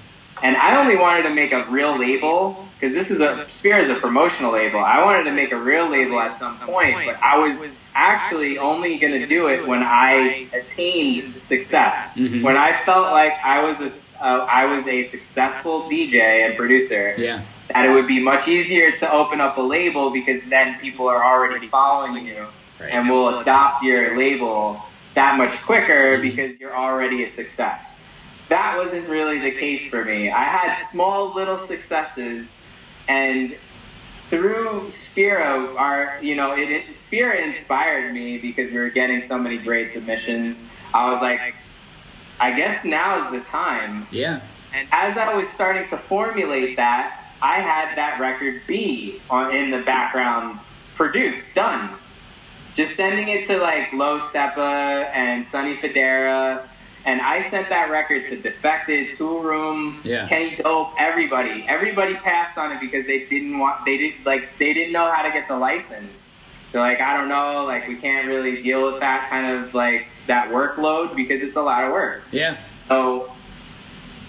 and I only wanted to make a real label because this is a Spear is a promotional label. I wanted to make a real label at some point, but I was actually only going to do it when I attained success. Mhm. When I felt like I was a, uh, I was a successful DJ and producer. Yeah. That it would be much easier to open up a label because then people are already following you Right. and will adopt your label that much quicker mm-hmm. because you're already a success. That wasn't really the case for me. I had small little successes, and through Spiro, our you know, it, it Spiro inspired me because we were getting so many great submissions. I was like, I guess now is the time. Yeah. And as I was starting to formulate that, I had that record B on in the background produced, done. Just sending it to like Low Steppa and Sonny Fodera. And I sent that record to Defected, Toolroom, Yeah. Kenny Dope, everybody. Everybody passed on it because they didn't want they didn't like they didn't know how to get the license. They're like, I don't know, like we can't really deal with that kind of like that workload because it's a lot of work. Yeah. So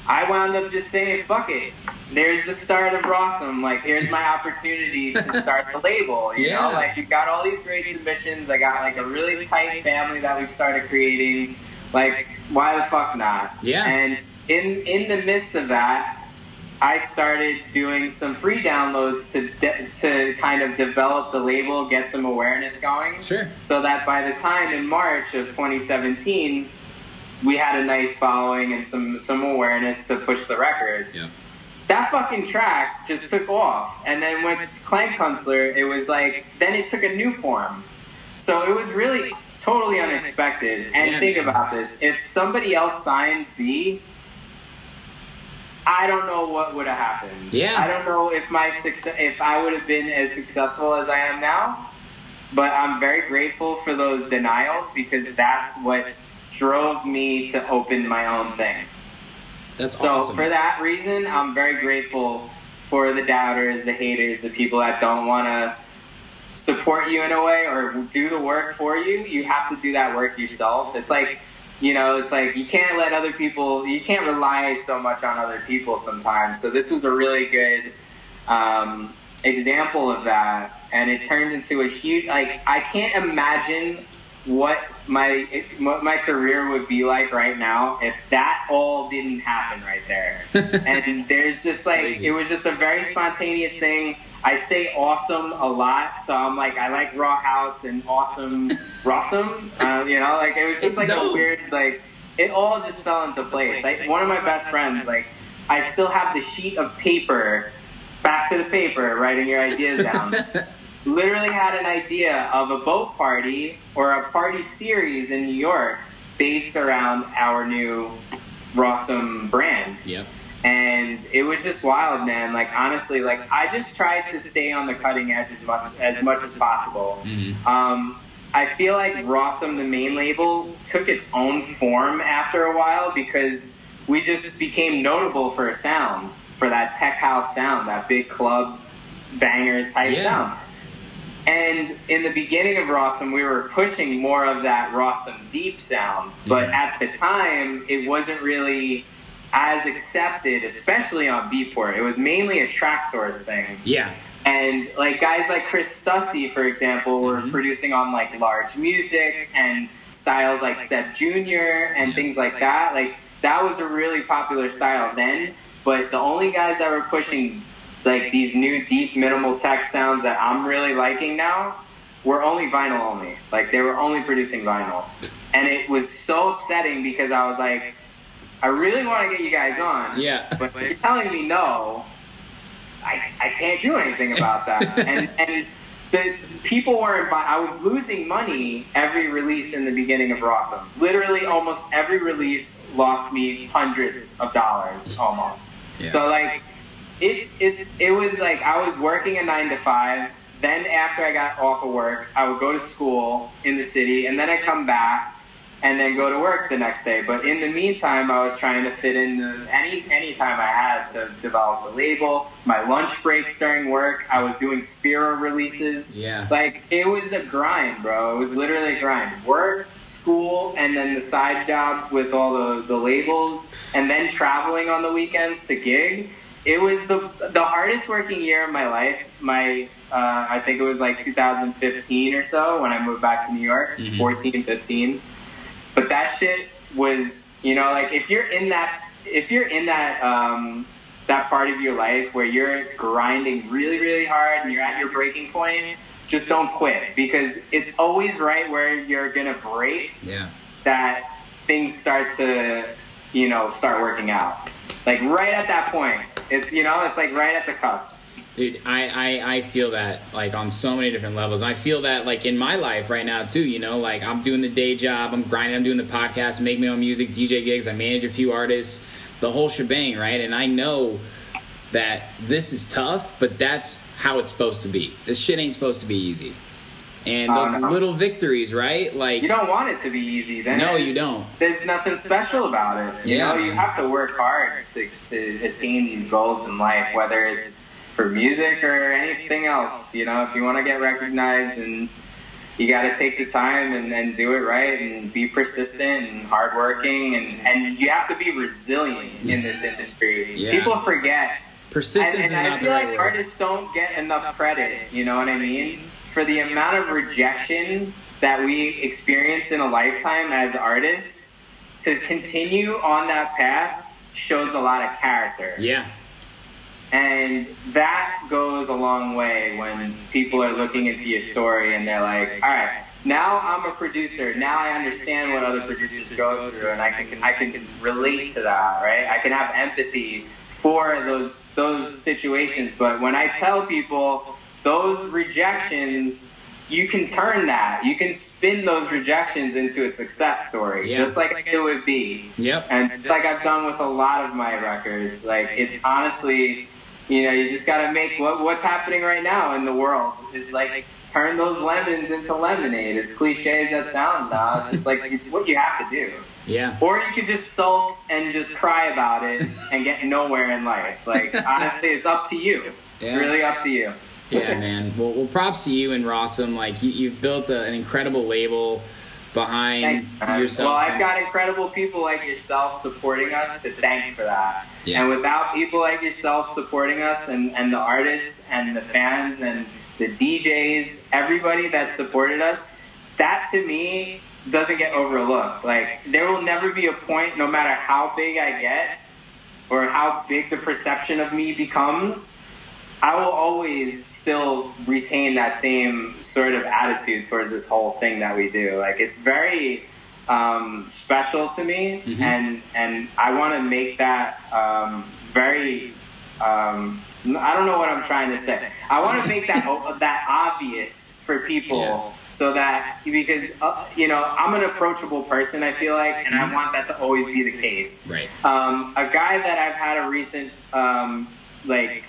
I wound up just saying, fuck it. There's the start of Rawsome. Like, here's my opportunity to start the label. You Yeah. know, like, we've got all these great submissions. I got, like, a really tight family that we've started creating. Like, why the fuck not? Yeah. And in, in the midst of that, I started doing some free downloads to, de- to kind of develop the label, get some awareness going Sure. so that by the time in March of 2017, we had a nice following and some some awareness to push the records. Yeah. That fucking track just took off, and then with Clank Kunstler, it was like then it took a new form. So it was really totally unexpected. And Yeah, think man. about this: if somebody else signed B, I don't know what would have happened. Yeah. I don't know if my success, if I would have been as successful as I am now. But I'm very grateful for those denials because that's what drove me to open my own thing. That's So awesome. for that reason, I'm very grateful for the doubters, the haters, the people that don't want to support you in a way or do the work for you. You have to do that work yourself. It's like, you know, it's like you can't let other people, you can't rely so much on other people sometimes. So this was a really good um, example of that. And it turned into a huge, like, I can't imagine what my what my career would be like right now if that all didn't happen right there. and there's just like Crazy. it was just a very spontaneous thing. I say awesome a lot, so I'm like I like raw house and awesome, rawsome. Uh, you know, like it was just It's like dope. a weird like it all just fell into place. Like one of my best friends, like I still have the sheet of paper, back to the paper, writing your ideas down. Literally had an idea of a boat party or a party series in New York based around our new Rawsome brand Yep. and it was just wild, man. Like honestly, like I just tried to stay on the cutting edge as much as much as possible. Mhm. Um, I feel like Rawsome, the main label, took its own form after a while because we just became notable for a sound, for that tech house sound, that big club bangers type Yeah. sound. And in the beginning of Rawsome, we were pushing more of that Rawsome deep sound. But Mhm. at the time, it wasn't really as accepted, especially on Beatport. It was mainly a track source thing. Yeah. And like guys like Chris Stussy, for example, were Mhm. producing on like large music and styles like Seb Jr. and Yeah. things like that. Like that was a really popular style then. But the only guys that were pushing like these new deep minimal tech sounds that I'm really liking now were only vinyl only. Like they were only producing vinyl. And it was so upsetting because I was like, I really want to get you guys on. Yeah. But you're telling me no. I, I can't do anything about that. and and the people weren't. buy- I was losing money every release in the beginning of Rawsome. Literally, almost every release lost me hundreds of dollars, almost. Yeah. So like, it's it's it was like I was working a nine to five. Then after I got off of work, I would go to school in the city, and then I come back and then go to work the next day. But in the meantime, I was trying to fit in the, any any time I had to develop the label. My lunch breaks during work, I was doing Spiro releases. Yeah. Like it was a grind, bro. It was literally a grind. Work, school, and then the side jobs with all the, the labels, and then traveling on the weekends to gig. It was the the hardest working year of my life. My uh, I think it was like 2015 or so when I moved back to New York, Mhm. 14, 15 but that shit was you know like if you're in that if you're in that um that part of your life where you're grinding really really hard and you're at your breaking point just don't quit because it's always right where you're gonna break Yeah. that things start to you know start working out like right at that point it's you know it's like right at the cusp Dude, I, I, I feel that like on so many different levels. I feel that like in my life right now too, you know, like I'm doing the day job, I'm grinding, I'm doing the podcast, make my own music, DJ gigs, I manage a few artists, the whole shebang, right? And I know that this is tough, but that's how it's supposed to be. This shit ain't supposed to be easy. And Oh, those no. little victories, right? Like you don't want it to be easy then No, you don't. there's nothing special about it. You Yeah. know, you have to work hard to, to attain these goals in life, whether it's for music or anything else. You know, if you want to get recognized and you got to take the time and, and do it right and be persistent and hardworking and, and you have to be resilient in this industry. Yeah. People forget Persistence and, is and I feel like artists don't get enough credit. You know what I mean? For the amount of rejection that we experience in a lifetime as artists, to continue on that path shows a lot of character. Yeah. And that goes a long way when people are looking into your story and they're like, all right, now I'm a producer. Now I understand what other producers go through and I can I can relate to that, right? I can have empathy for those those situations. But when I tell people those rejections, you can turn that. You can spin those rejections into a success story, Yeah. just like it would be. Yep. And like I've done with a lot of my records, like it's honestly, you know, you just got to make what, what's happening right now in the world is like turn those lemons into lemonade. As cliche as that sounds now, it's just like it's what you have to do. Yeah. Or you could just sulk and just cry about it and get nowhere in life. Like honestly, it's up to you. It's Yeah. really up to you. Yeah, man. Well, well, props to you and Rawsome. Like you, you've built a, an incredible label behind Thanks, man. yourself. Well, I've got incredible people like yourself supporting us to thank for that. Yeah. And without people like yourself supporting us and, and the artists and the fans and the DJs, everybody that supported us, that to me doesn't get overlooked. Like, there will never be a point, no matter how big I get or how big the perception of me becomes, I will always still retain that same sort of attitude towards this whole thing that we do. Like it's very um, special to me, Mhm. and and I want to make that um, very. Um, I don't know what I'm trying to say. I want to make that that obvious for people, Yeah. so that because uh, you know I'm an approachable person. I feel like, and I want that to always be the case. Right. Um, a guy that I've had a recent um, like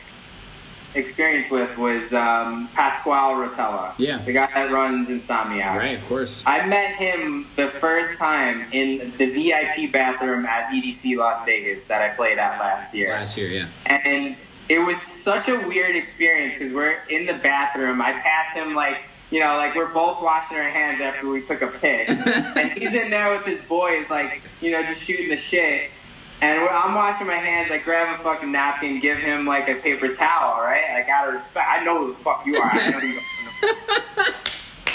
experience with was um, Pasquale Rotella. Yeah. The guy that runs Insomniac. Right, of course. I met him the first time in the VIP bathroom at EDC Las Vegas that I played at last year. Last year, yeah. And it was such a weird experience because we're in the bathroom. I pass him like, you know, like we're both washing our hands after we took a piss. and he's in there with his boys, like, you know, just shooting the shit. And I'm washing my hands. I grab a fucking napkin, give him like a paper towel, right? Like out of respect. I know who the fuck you are. I know you.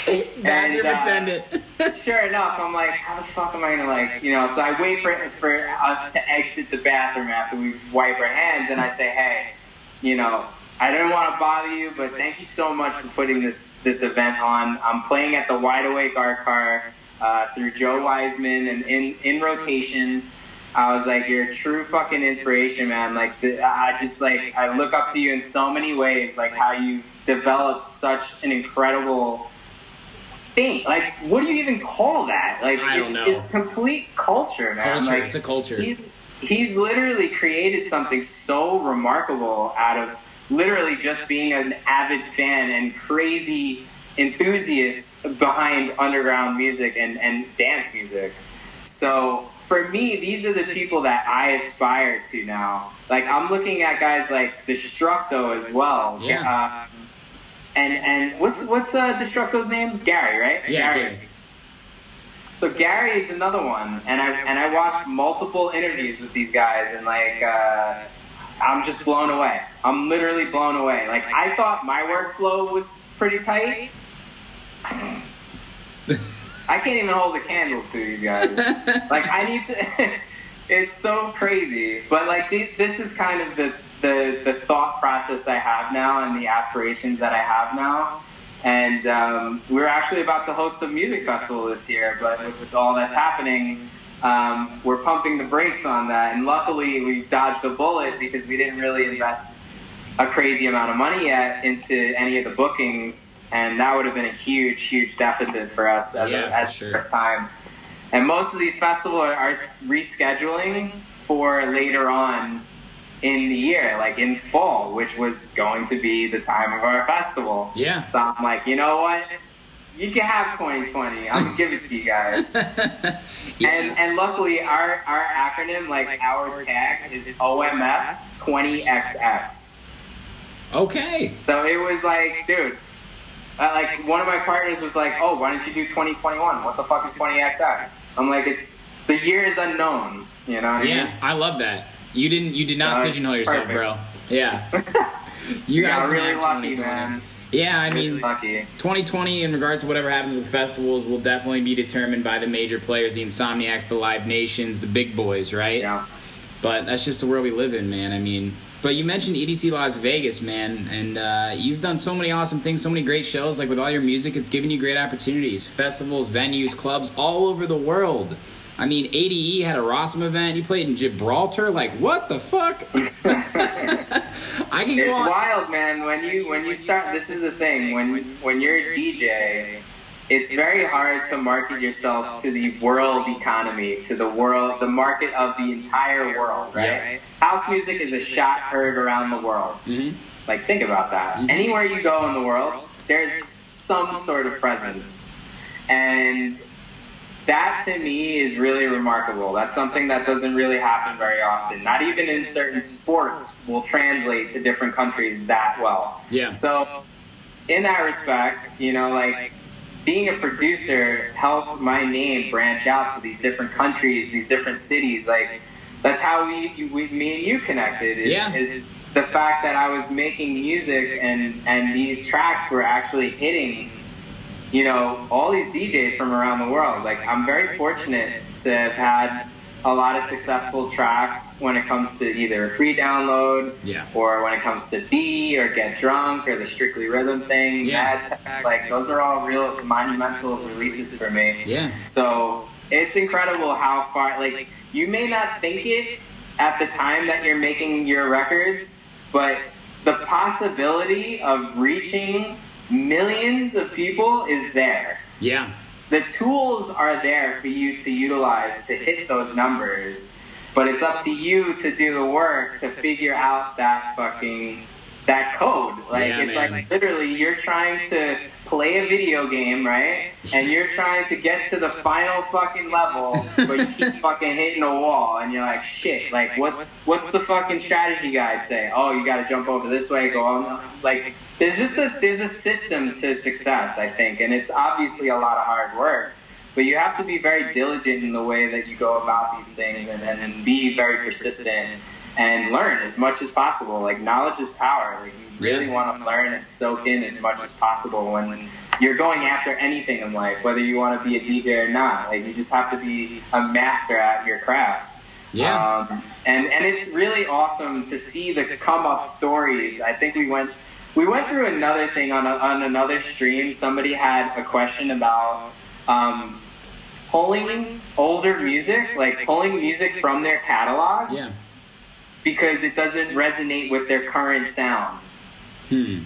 Bathroom uh, sure enough, I'm like, how the fuck am I gonna like, you know? So I wait for for us to exit the bathroom after we wipe our hands, and I say, hey, you know, I didn't want to bother you, but thank you so much for putting this this event on. I'm playing at the Wide Awake Art Car uh, through Joe Wiseman and in in rotation. I was like, you're a true fucking inspiration, man. Like, the, I just like I look up to you in so many ways, like how you've developed such an incredible thing. Like, what do you even call that? Like, it's it's complete culture, man. Culture. Like, it's a culture. He's he's literally created something so remarkable out of literally just being an avid fan and crazy enthusiast behind underground music and, and dance music. So for me, these are the people that I aspire to now. Like I'm looking at guys like Destructo as well. Yeah. Um, and and what's what's uh, Destructo's name? Gary, right? Yeah, Gary. So Gary is another one, and I and I watched multiple interviews with these guys, and like uh, I'm just blown away. I'm literally blown away. Like I thought my workflow was pretty tight. I can't even hold a candle to these guys. like I need to. it's so crazy, but like the, this is kind of the, the the thought process I have now and the aspirations that I have now. And um, we're actually about to host a music festival this year, but with, with all that's happening, um, we're pumping the brakes on that. And luckily, we dodged a bullet because we didn't really invest a crazy amount of money yet into any of the bookings, and that would have been a huge, huge deficit for us as, Yeah, a, as sure. first time. And most of these festivals are, are rescheduling for later on in the year, like in fall, which was going to be the time of our festival. Yeah. So I'm like, you know what? You can have 2020. I'm gonna give it to you guys. And and luckily, our our acronym, like our tag, is OMF 20XX. Okay. So it was like, dude, uh, like one of my partners was like, "Oh, why don't you do 2021? What the fuck is 20XX?" I'm like, "It's the year is unknown." You know what I Yeah, mean? I love that. You didn't. You did not Uh, pigeonhole yourself, perfect. bro. Yeah. You Yeah, guys really have lucky, 2020. man. Yeah, I mean, lucky. 2020 in regards to whatever happens with festivals will definitely be determined by the major players, the Insomniacs, the Live Nations, the big boys, right? Yeah. But that's just the world we live in, man. I mean, but you mentioned EDC Las Vegas, man, and uh, you've done so many awesome things, so many great shows. Like with all your music, it's given you great opportunities, festivals, venues, clubs all over the world. I mean, ADE had a Rawsome event. You played in Gibraltar. Like, what the fuck? I can It's wild, man. When you when you start, this is the thing. When when you're a DJ, it's very hard to market yourself to the world economy, to the world, the market of the entire world, right? House music is a shot heard around the world. Mhm. Like, think about that. Mhm. Anywhere you go in the world, there's some sort of presence, and that to me is really remarkable. That's something that doesn't really happen very often. Not even in certain sports will translate to different countries that well. Yeah. So, in that respect, you know, like being a producer helped my name branch out to these different countries, these different cities. Like that's how we, we me and you connected. Is, Yeah. is the fact that I was making music and and these tracks were actually hitting. You know, all these DJs from around the world. Like, I'm very fortunate to have had a lot of successful tracks when it comes to either a free download Yeah. or when it comes to B or Get Drunk or the Strictly Rhythm thing. Yeah. Tech, like those are all real monumental releases for me. Yeah. So it's incredible how far, like, you may not think it at the time that you're making your records, but the possibility of reaching millions of people is there. Yeah. The tools are there for you to utilize to hit those numbers, but it's up to you to do the work to figure out that fucking that code. Like Yeah, it's man. like literally you're trying to play a video game, right? And you're trying to get to the final fucking level, but you keep fucking hitting a wall, and you're like, shit. Like what? What's the fucking strategy guide say? Oh, you got to jump over this way, go on. Like there's just a there's a system to success, I think, and it's obviously a lot of hard work. But you have to be very diligent in the way that you go about these things, and, and be very persistent and learn as much as possible. Like knowledge is power. Like you really Yeah. want to learn and soak in as much as possible when you're going after anything in life, whether you want to be a DJ or not. Like you just have to be a master at your craft. Yeah. Um, and and it's really awesome to see the come up stories. I think we went we went through another thing on a, on another stream. Somebody had a question about um, pulling older music, like pulling music from their catalog Yeah. because it doesn't resonate with their current sound. Hmm.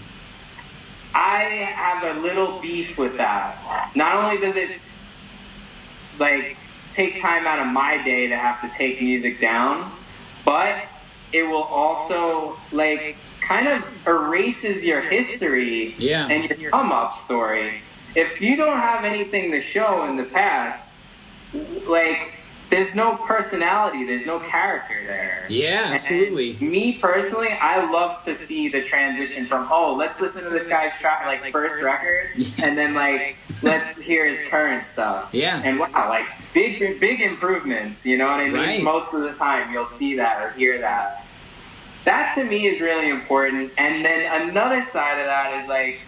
I have a little beef with that. Not only does it like take time out of my day to have to take music down, but it will also like kind of erases your history Yeah. and your come up story. If you don't have anything to show in the past, like there's no personality, there's no character there. Yeah, And absolutely. me personally, I love to see the transition from oh, let's listen to this guy's track like first record, Yeah. and then like let's hear his current stuff. Yeah. And wow, like big big improvements. You know what I mean? Right. Most of the time, you'll see that or hear that. That to me is really important. And then another side of that is like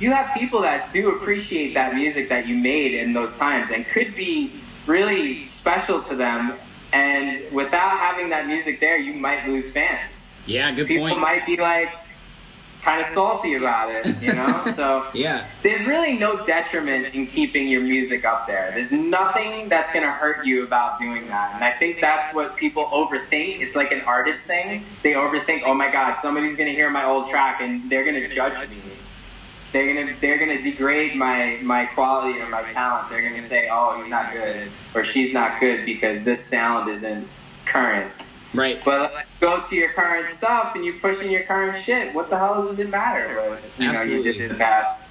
you have people that do appreciate that music that you made in those times and could be really special to them. And without having that music there, you might lose fans. Yeah, good People point. might be like kind of salty about it, you know? so Yeah. there's really no detriment in keeping your music up there. There's nothing that's going to hurt you about doing that. And I think that's what people overthink. It's like an artist thing. They overthink, oh my God, somebody's going to hear my old track and they're going to judge me. They're gonna they're gonna degrade my my quality or my talent. They're gonna say, "Oh, he's not good," or "She's not good" because this sound isn't current. Right. But like, go to your current stuff and you're pushing your current shit. What the hell does it matter? What you know you did Absolutely. in the past.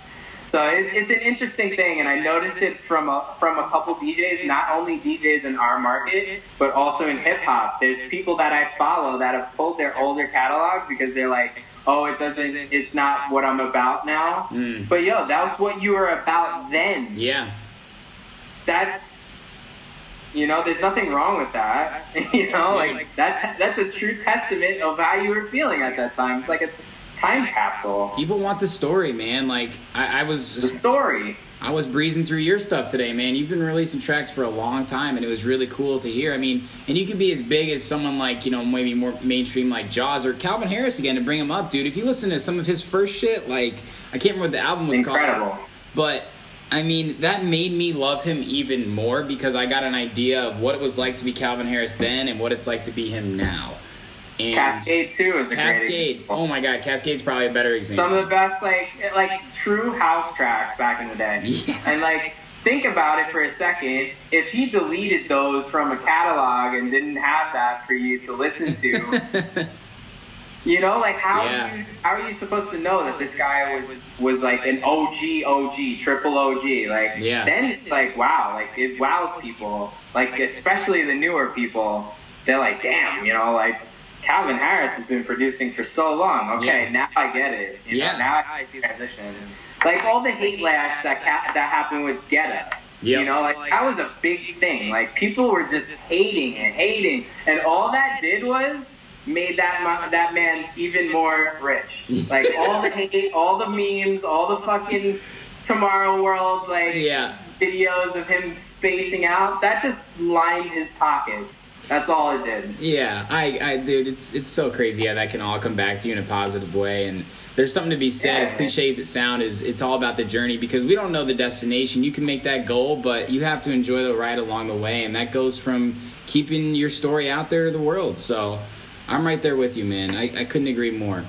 So it, it's an interesting thing, and I noticed it from a, from a couple DJs, not only DJs in our market, but also in hip hop. There's people that I follow that have pulled their older catalogs because they're like, oh, it doesn't, it's not what I'm about now. Mm. But yo, that was what you were about then Yeah. that's you know there's nothing wrong with that you know like that's that's a true testament of how you were feeling at that time it's like a time capsule People want the story, man. Like I, I was the story I was breezing through your stuff today, man. You've been releasing tracks for a long time, and it was really cool to hear. I mean, and you could be as big as someone like you know maybe more mainstream like Jauz or Calvin Harris again to bring him up, dude. If you listen to some of his first shit, like I can't remember what the album was incredible called, but I mean that made me love him even more because I got an idea of what it was like to be Calvin Harris then and what it's like to be him now. And cascade 2 is a great Cascade. example Oh my God, Cascade's probably a better example. some of the best like like true house tracks back in the day Yeah. and like think about it for a second if he deleted those from a catalog and didn't have that for you to listen to You know, like how Yeah. are you how are you supposed to know that this guy was was like an OG OG triple OG? Like Yeah. then it's like wow, like it wows people. Like especially the newer people, they're like, damn, you know, like Calvin Harris has been producing for so long. Okay, Yeah. now I get it. You Yeah. know, now I see the transition. Like all the hate lash that ca- that happened with Guetta. Yep. You know, like that was a big thing. Like people were just hating and hating, and all that did was made that ma- that man even more rich. Like all the hate, all the memes, all the fucking tomorrow world, like yeah. videos of him spacing out, that just lined his pockets. That's all it did. Yeah, I, I, dude, it's it's so crazy how that can all come back to you in a positive way, and there's something to be said. Yeah, as cliche as it sounds, is it's all about the journey because we don't know the destination. You can make that goal, but you have to enjoy the ride along the way, and that goes from keeping your story out there to the world. So, I'm right there with you, man. I, I couldn't agree more.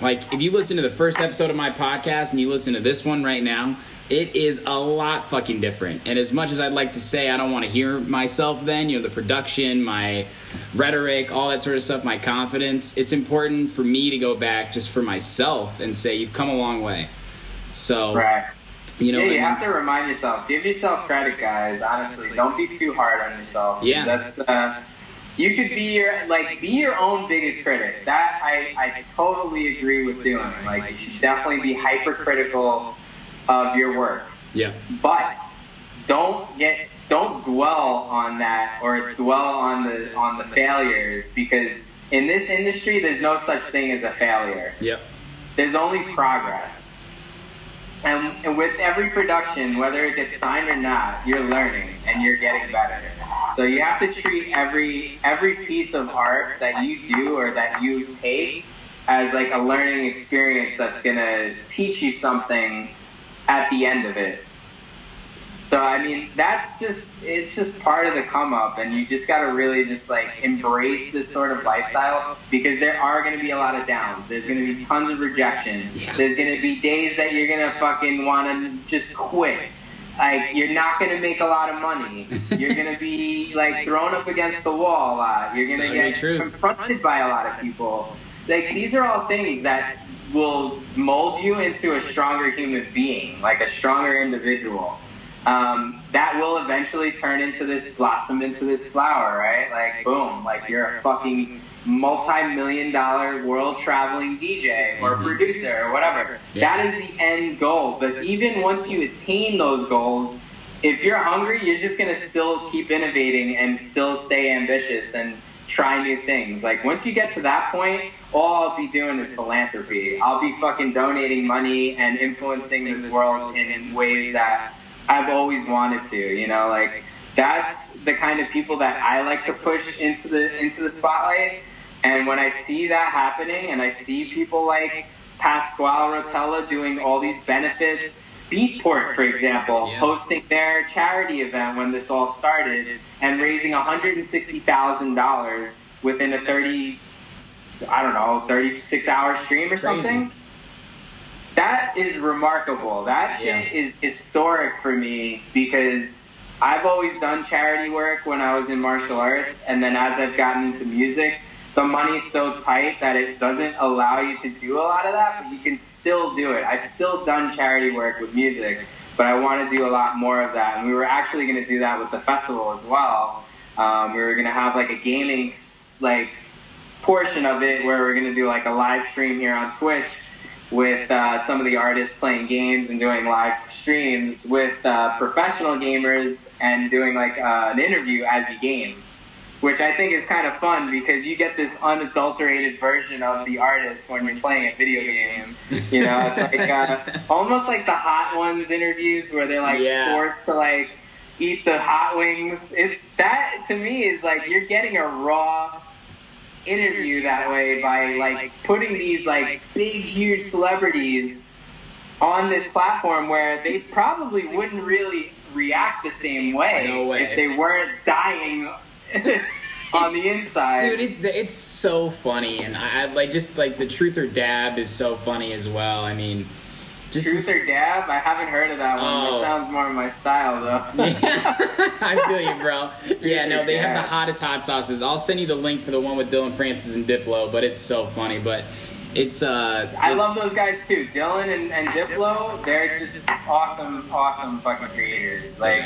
Like, if you listen to the first episode of my podcast and you listen to this one right now, it is a lot fucking different. And as much as I'd like to say I don't want to hear myself then, you know, the production, my rhetoric, all that sort of stuff, my confidence, it's important for me to go back just for myself and say, you've come a long way. So, Right. you know, yeah, you have to remind yourself. Give yourself credit, guys. Honestly, don't be too hard on yourself. Yeah. that's uh, you could be your like be your own biggest critic. That I I totally agree with doing. Like you should definitely be hypercritical of your work, yeah. but don't get don't dwell on that or dwell on the on the failures because in this industry there's no such thing as a failure Yep. there's only progress. And, and with every production, whether it gets signed or not, you're learning and you're getting better. So you have to treat every every piece of art that you do or that you take as like a learning experience that's gonna teach you something at the end of it. So I mean, that's just it's just part of the come up, and you just got to really just like embrace this sort of lifestyle because there are going to be a lot of downs. There's going to be tons of rejection. Yeah. There's going to be days that you're going to fucking want to just quit. Like you're not going to make a lot of money. You're going to be like thrown up against the wall a lot. You're going to get true. confronted by a lot of people. Like these are all things that will mold you into a stronger human being, like a stronger individual. Um, that will eventually turn into this blossom into this flower, right? Like boom, like you're a fucking multi-million dollar world traveling DJ or producer or whatever. Yeah. That is the end goal. But even once you attain those goals, if you're hungry, you're just gonna still keep innovating and still stay ambitious and try new things. Like once you get to that point, all I'll be doing is philanthropy. I'll be fucking donating money and influencing this world in ways that I've always wanted to. You know, like that's the kind of people that I like to push into the into the spotlight. And when I see that happening, and I see people like Pasquale Rotella doing all these benefits, Beatport, for example, hosting their charity event when this all started and raising $160,000 within a 30, I don't know, 36 hour stream or something. That is remarkable. That shit Yeah. is historic for me because I've always done charity work when I was in martial arts, and then as I've gotten into music, the money's so tight that it doesn't allow you to do a lot of that, but you can still do it. I've still done charity work with music, but I want to do a lot more of that. And we were actually going to do that with the festival as well. Um, we were going to have like a gaming like portion of it where we're going to do like a live stream here on Twitch with uh, some of the artists playing games and doing live streams with uh, professional gamers and doing like uh, an interview as you game, which I think is kind of fun because you get this unadulterated version of the artist when you're playing a video game. You know, it's like uh, almost like the Hot Ones interviews where they're like Yeah. forced to like eat the hot wings. It's that to me is like you're getting a raw interview that way by like putting these like big huge celebrities on this platform where they probably wouldn't really react the same way, No way. if they weren't dying on the inside. Dude, it, it's so funny, and I, I like just like the truth or dab is so funny as well. I mean, just Truth or dab? I haven't heard of that one. Oh. That sounds more my style though. Yeah, I feel you, bro. Yeah, no, they have the hottest hot sauces. I'll send you the link for the one with Dillon Francis and Diplo, but it's so funny. But it's uh, I it's- love those guys too. Dillon and, and Diplo, they're just awesome, awesome fucking creators. Like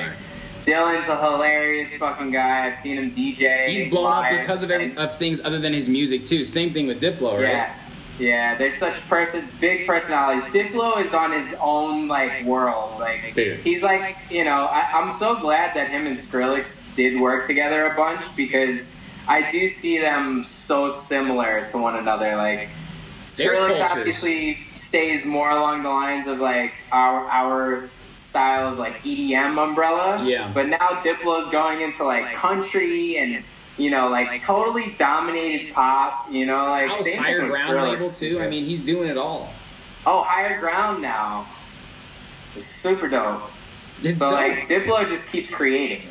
Dylan's a hilarious fucking guy. I've seen him DJ. He's blown up because of every, and- of things other than his music too. Same thing with Diplo, right? Yeah. Yeah, they're such person big personalities. Diplo is on his own like world. Like Dude. he's like you know, I, I'm so glad that him and Skrillex did work together a bunch because I do see them so similar to one another. Like Skrillex obviously stays more along the lines of like our our style of like EDM umbrella. Yeah. But now Diplo's going into like country and you know like totally dominated pop. You know like same higher ground label too? I mean, he's doing it all. oh higher ground now. It's super dope. It's So dope. like Diplo just keeps creating.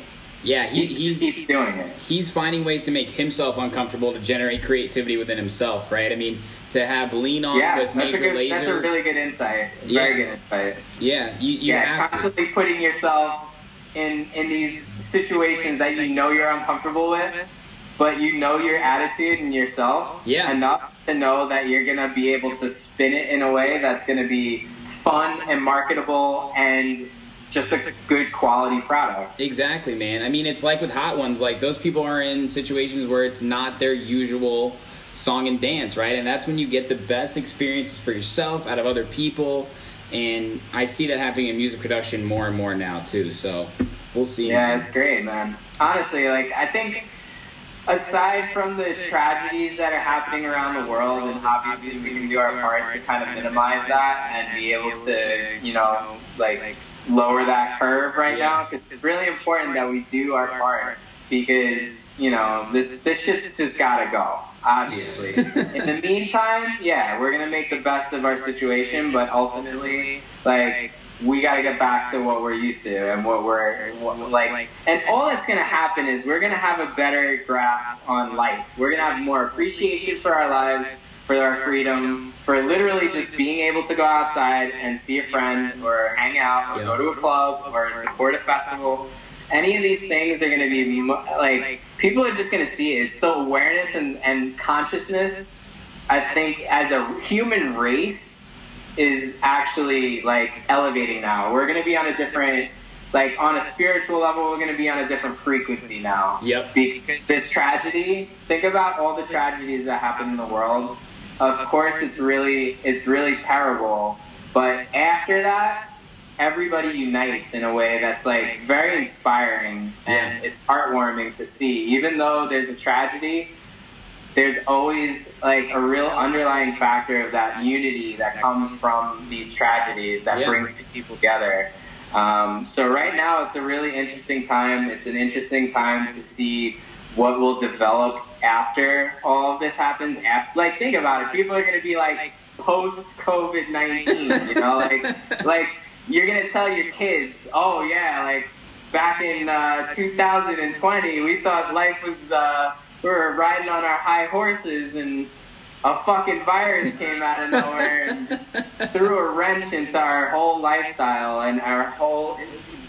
yeah, he, He he's keeps doing it. he's finding ways to make himself uncomfortable to generate creativity within himself, right? I mean, to have lean on Yeah, with that's a Major good. Laser. That's a really good insight. Yeah. Very good insight. yeah, you, you yeah, have to. constantly putting yourself in in these situations that you know you're uncomfortable with, but you know your attitude and yourself Yeah. enough to know that you're gonna be able to spin it in a way that's gonna be fun and marketable and just a good quality product. Exactly, man. I mean, it's like with Hot Ones, like those people are in situations where it's not their usual song and dance, right? And that's when you get the best experiences for yourself out of other people. And I see that happening in music production more and more now too. So we'll see. Yeah, it's great, man. Honestly, like I think aside from the tragedies that are happening around the world, and obviously we can do our part to kind of minimize that and be able to, you know, like lower that curve right now. it's really important that we do our part because you know this this shit's just gotta go. Obviously. In the meantime, yeah, we're gonna make the best of our situation, but ultimately, like we got to get back to what we're used to and what we're what, like and all that's going to happen is we're going to have a better grasp on life. We're going to have more appreciation for our lives for our freedom for literally just being able to go outside and see a friend or hang out or go to a club or support a festival. Any of these things are going to be like people are just going to see it. It's the awareness and, and consciousness i think as a human race is actually like elevating now. We're going to be on a different, like on a spiritual level, we're going to be on a different frequency now. Yep. Because this tragedy, think about all the tragedies that happen in the world. Of course, it's really, it's really terrible. But after that, everybody unites in a way that's like very inspiring and it's heartwarming to see. Even though there's a tragedy, there's always like a real underlying factor of that unity that comes from these tragedies that Yeah. brings people together. Um, so right now it's a really interesting time. It's an interesting time to see what will develop after all of this happens. After, like think about it, people are going to be like post COVID nineteen. You know, like like you're going to tell your kids, oh yeah, like back in uh, 2020, we thought life was. Uh, we were riding on our high horses and a fucking virus came out of nowhere and just threw a wrench into our whole lifestyle and our whole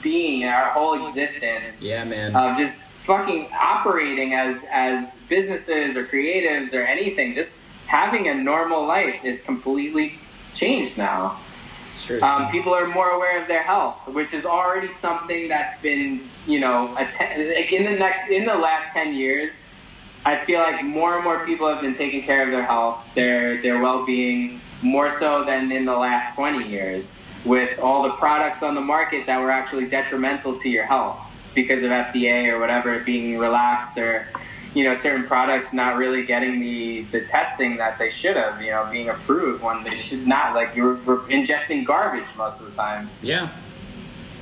being and our whole existence Yeah, man. of just fucking operating as as businesses or creatives or anything just having a normal life is completely changed now um, people are more aware of their health, which is already something that's been, you know, a te- like in the next in the last ten years. I feel like more and more people have been taking care of their health, their their well being, more so than in the last twenty years. With all the products on the market that were actually detrimental to your health because of FDA or whatever being relaxed or you know certain products not really getting the the testing that they should have you know being approved when they should not like you're, ingesting garbage most of the time yeah.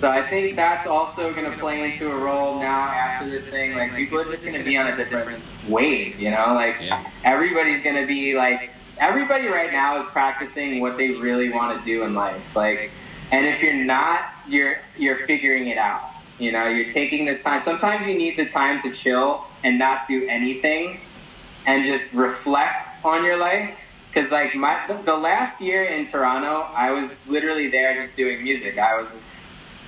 So i think that's also going to play into a role now after this thing like people are just going to be on a different wave you know? Like Yeah. everybody's going to be like everybody right now is practicing what they really want to do in life like and if you're not you're you're figuring it out you know? You're taking this time. Sometimes you need the time to chill and not do anything and just reflect on your life. Because like my the, the last year in toronto i was literally there just doing music. I was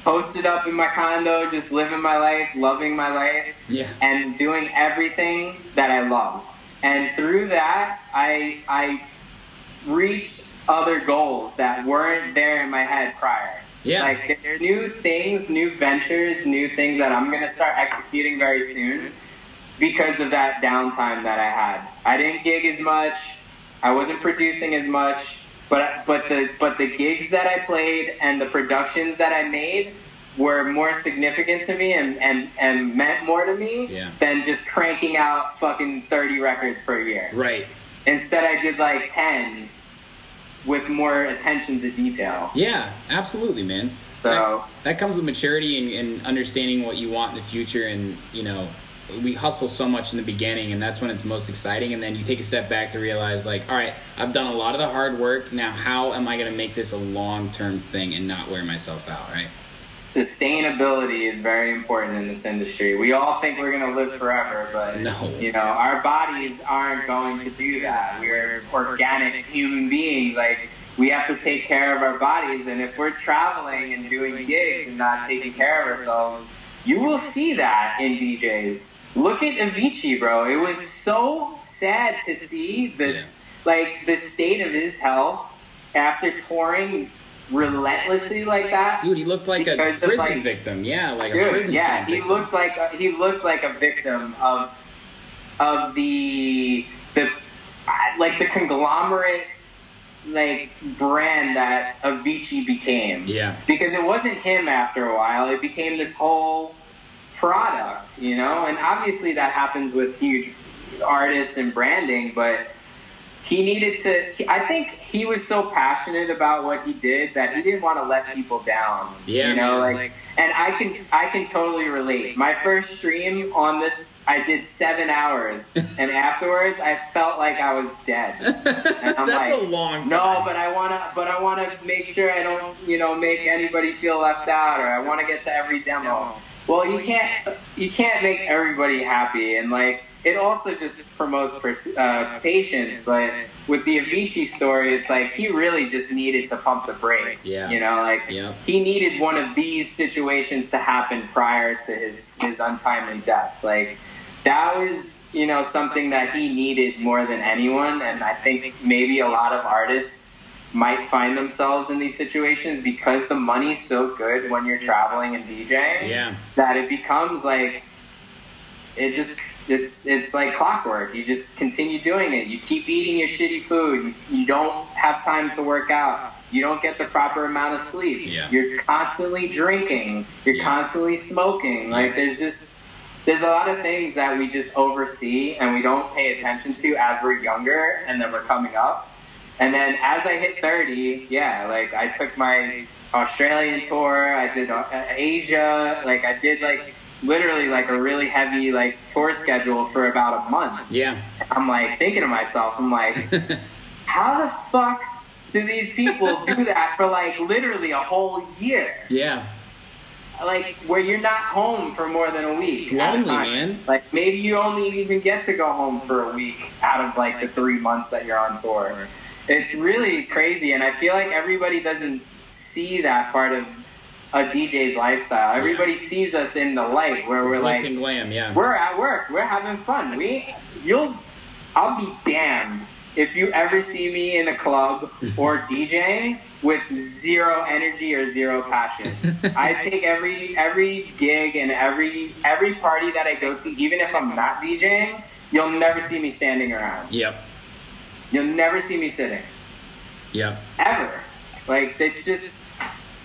posted up in my condo just living my life loving my life Yeah. and doing everything that I loved. And through that, I I reached other goals that weren't there in my head prior. Yeah. Like there are new things, new ventures, new things that I'm gonna start executing very soon because of that downtime that I had. I didn't gig as much. I wasn't producing as much, but but the but the gigs that I played and the productions that I made were more significant to me and, and, and meant more to me Yeah. than just cranking out fucking 30 records per year. Right. Instead, I did like 10 with more attention to detail. Yeah, absolutely, man. So that comes with maturity and, and understanding what you want in the future and you know we hustle so much in the beginning and that's when it's most exciting and then you take a step back to realize like all right i've done a lot of the hard work now how am i going to make this a long-term thing and not wear myself out right sustainability is very important in this industry. We all think we're going to live forever, but No. you know, our bodies aren't going to do that. We're organic human beings. Like we have to take care of our bodies, and if we're traveling and doing gigs and not taking care of ourselves, you will see that in DJs. Look at Avicii, bro. It was so sad to see this, like the state of his health after touring relentlessly like that. dude he looked like a Because of, prison like- victim yeah like a Dude, prison yeah, he victim. looked like a, he looked like a victim of of the the like the conglomerate like brand that Avicii became. yeah Because it wasn't him after a while; it became this whole product, you know. And obviously, that happens with huge artists and branding, but he needed to. I think he was so passionate about what he did that he didn't want to let people down. Yeah, you know, man, like, and I can I can totally relate. My first stream on this, I did seven hours, and afterwards, I felt like I was dead. And I'm that's like, a long Time. no, but I wanna, but I wanna make sure I don't, you know, make anybody feel left out, or I want to get to every demo. Well, you can't, you can't make everybody happy, and like it also just promotes pers- uh, patience. But with the Avicii story, it's like he really just needed to pump the brakes. Yeah. You know, like Yeah. he needed one of these situations to happen prior to his his untimely death. Like that was you know something that he needed more than anyone and i think maybe a lot of artists might find themselves in these situations because the money's so good when you're traveling and djing yeah that it becomes like it just it's it's like clockwork. You just continue doing it. You keep eating your shitty food. You, you don't have time to work out. You don't get the proper amount of sleep. Yeah. you're constantly drinking. You're Yeah. constantly smoking. Like there's just there's a lot of things that we just oversee and we don't pay attention to as we're younger and then we're coming up. And then as i hit 30 yeah like i took my australian tour. I did uh, asia. Like i did like literally like a really heavy like tour schedule for about a month yeah i'm like thinking to myself i'm like how the fuck do these people do that for like literally a whole year yeah like where you're not home for more than a week It's at a time. man. Like maybe you only even get to go home for a week out of like the three months that you're on tour. It's really crazy, and I feel like everybody doesn't see that part of a DJ's lifestyle. Everybody sees us in the light where we're Glitz like, glam yeah we're at work, we're having fun. We, you'll, I'll be damned if you ever see me in a club or DJing with zero energy or zero passion. I take every every gig and every every party that I go to, even if I'm not DJing, you'll never see me standing around. yep You'll never see me sitting yep ever. Like it's just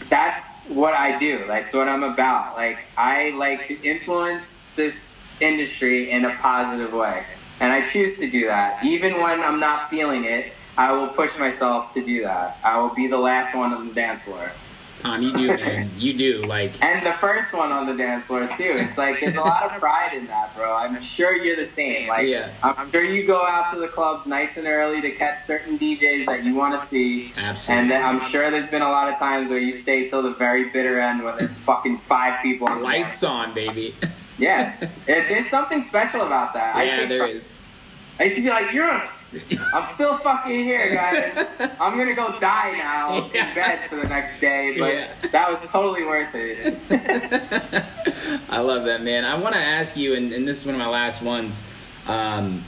that's what I do. That's what I'm about. Like I like to influence this industry in a positive way. And I choose to do that. Even when I'm not feeling it, I will push myself to do that. I will be the last one on the dance floor. Tom you do man you do like And the first one on the dance floor too. It's like there's a lot of pride in that, bro. I'm sure you're the same. Like Yeah. I'm sure you go out to the clubs nice and early to catch certain DJs that you want to see. absolutely And then I'm sure there's been a lot of times where you stay till the very bitter end when there's fucking five people on lights on baby Yeah, there's something special about that. I yeah there is I used to be like, yes, I'm still fucking here, guys. I'm gonna go die now Yeah. in bed for the next day, but Yeah. that was totally worth it. I love that, man. I want to ask you, and, and this is one of my last ones. Um,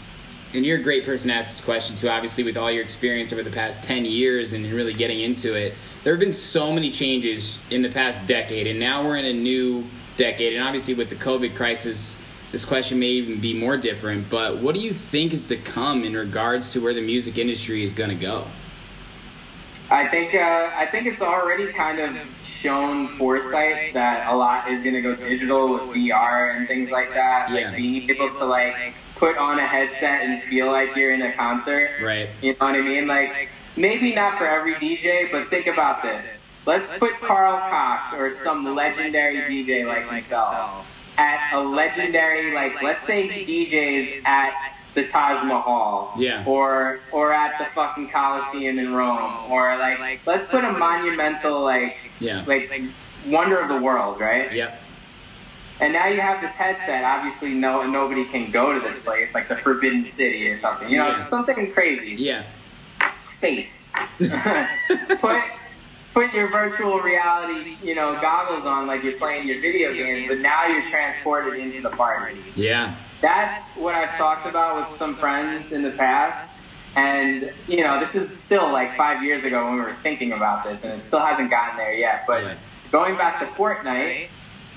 and you're a great person to ask this question to. Obviously, with all your experience over the past ten years and really getting into it, there have been so many changes in the past decade, and now we're in a new decade. And obviously, with the COVID crisis, this question may even be more different. But what do you think is to come in regards to where the music industry is going to go? I think uh, I think it's already kind of shown foresight that a lot is going to go digital with VR and things like that. Yeah. Like being able to like put on a headset and feel like you're in a concert. Right. You know what I mean? Like maybe not for every DJ, but think about this. let's put Carl Cox or some legendary DJ like himself at a legendary like let's say DJs at the Taj Mahal, Yeah. or or at the fucking Coliseum in Rome, or like let's put a monumental like Yeah. like wonder of the world, right? Yep. And now you have this headset. Obviously, no nobody can go to this place, like the Forbidden City or something. You know, Yeah. just something crazy. Yeah. Space. put put your virtual reality, you know, goggles on, like you're playing your video games, but now you're transported into the party. Yeah. That's what I've talked about with some friends in the past. And, you know, this is still like five years ago when we were thinking about this, and it still hasn't gotten there yet. But going back to Fortnite,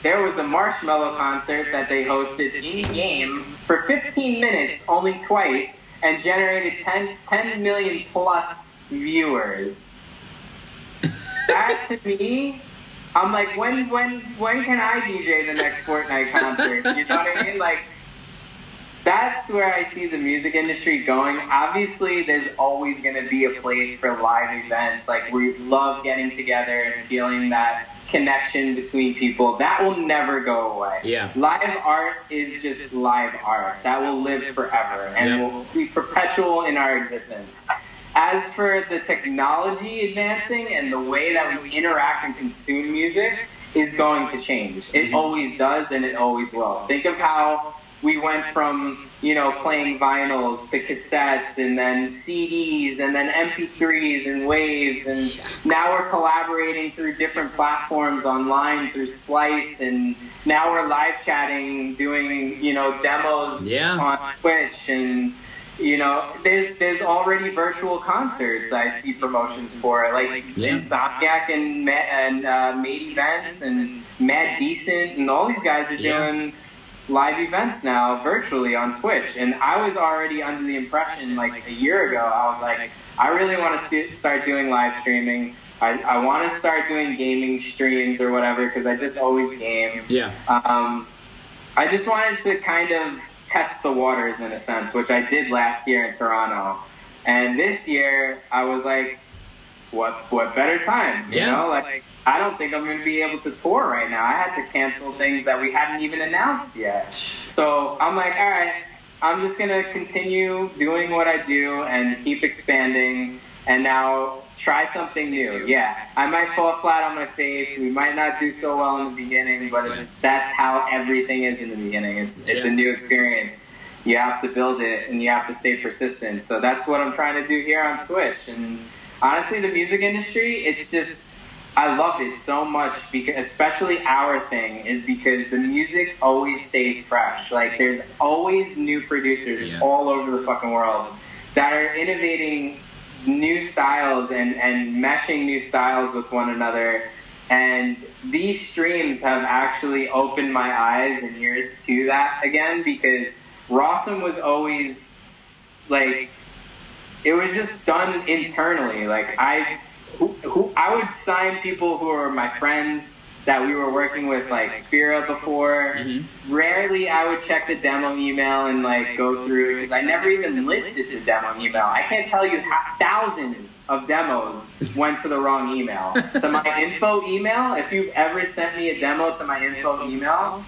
there was a Marshmello concert that they hosted in game for 15 minutes, only twice, and generated 10, 10 million plus viewers. That to me, I'm like, when when when can I DJ the next Fortnite concert? You know what I mean? Like, that's where I see the music industry going. Obviously, there's always going to be a place for live events. Like, we love getting together and feeling that connection between people. That will never go away. Yeah. Live art is just live art. That will live forever and Yeah. will be perpetual in our existence. As for the technology advancing and the way that we interact and consume music is going to change. It mm-hmm. always does and it always will. Think of how we went from, you know, playing vinyls to cassettes and then CDs and then MP3s and waves and now we're collaborating through different platforms online through Splice and now we're live chatting doing, you know, demos Yeah. on Twitch and you know, there's there's already virtual concerts I see promotions for, like Yeah. Insomniac and and uh, Made Events and Mad Decent and all these guys are Yeah. doing live events now virtually on Twitch. And I was already under the impression like a year ago, I was like, I really want to st- start doing live streaming. I, I want to start doing gaming streams or whatever because I just always game. Yeah. Um, I just wanted to kind of test the waters in a sense, which I did last year in Toronto. And this year, I was like, what what better time? You Yeah. know, like I don't think I'm going to be able to tour right now. I had to cancel things that we hadn't even announced yet. So I'm like, all right, I'm just going to continue doing what I do and keep expanding. And now try something new. Yeah, I might fall flat on my face. We might not do so well in the beginning, but it's that's how everything is in the beginning. It's it's a new experience. You have to build it and you have to stay persistent. So that's what I'm trying to do here on Twitch. And honestly, the music industry, it's just I love it so much because especially our thing is because the music always stays fresh. Like there's always new producers Yeah. all over the fucking world that are innovating new styles and, and meshing new styles with one another. And these streams have actually opened my eyes and ears to that again because Rawsome was always like, it was just done internally. Like I, who, who I would sign people who are my friends that we were working with, like Spira before. Mm-hmm. Rarely I would check the demo email and like go through it because I never even listed the demo email. I can't tell you how thousands of demos went to the wrong email. to my info email, if you've ever sent me a demo to my info email,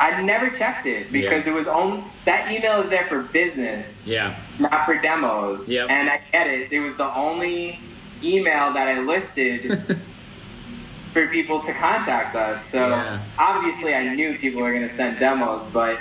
I never checked it because it was only that email is there for business Yeah. not for demos. Yep. And I get it. It was the only email that I listed for people to contact us. So Yeah. obviously, I knew people were going to send demos, but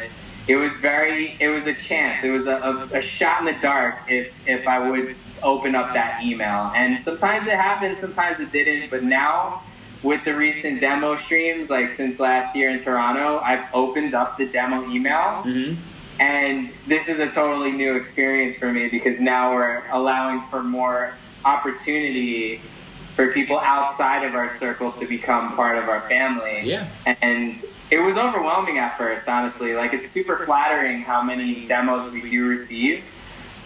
it was very. It was a chance. It was a, a, a shot in the dark if if I would open up that email. And sometimes it happened, sometimes it didn't. But now. With the recent demo streams, like since last year in Toronto, I've opened up the demo email Mm-hmm. and this is a totally new experience for me because now we're allowing for more opportunity for people outside of our circle to become part of our family. Yeah. And it was overwhelming at first, honestly. Like, it's super flattering how many demos we do receive,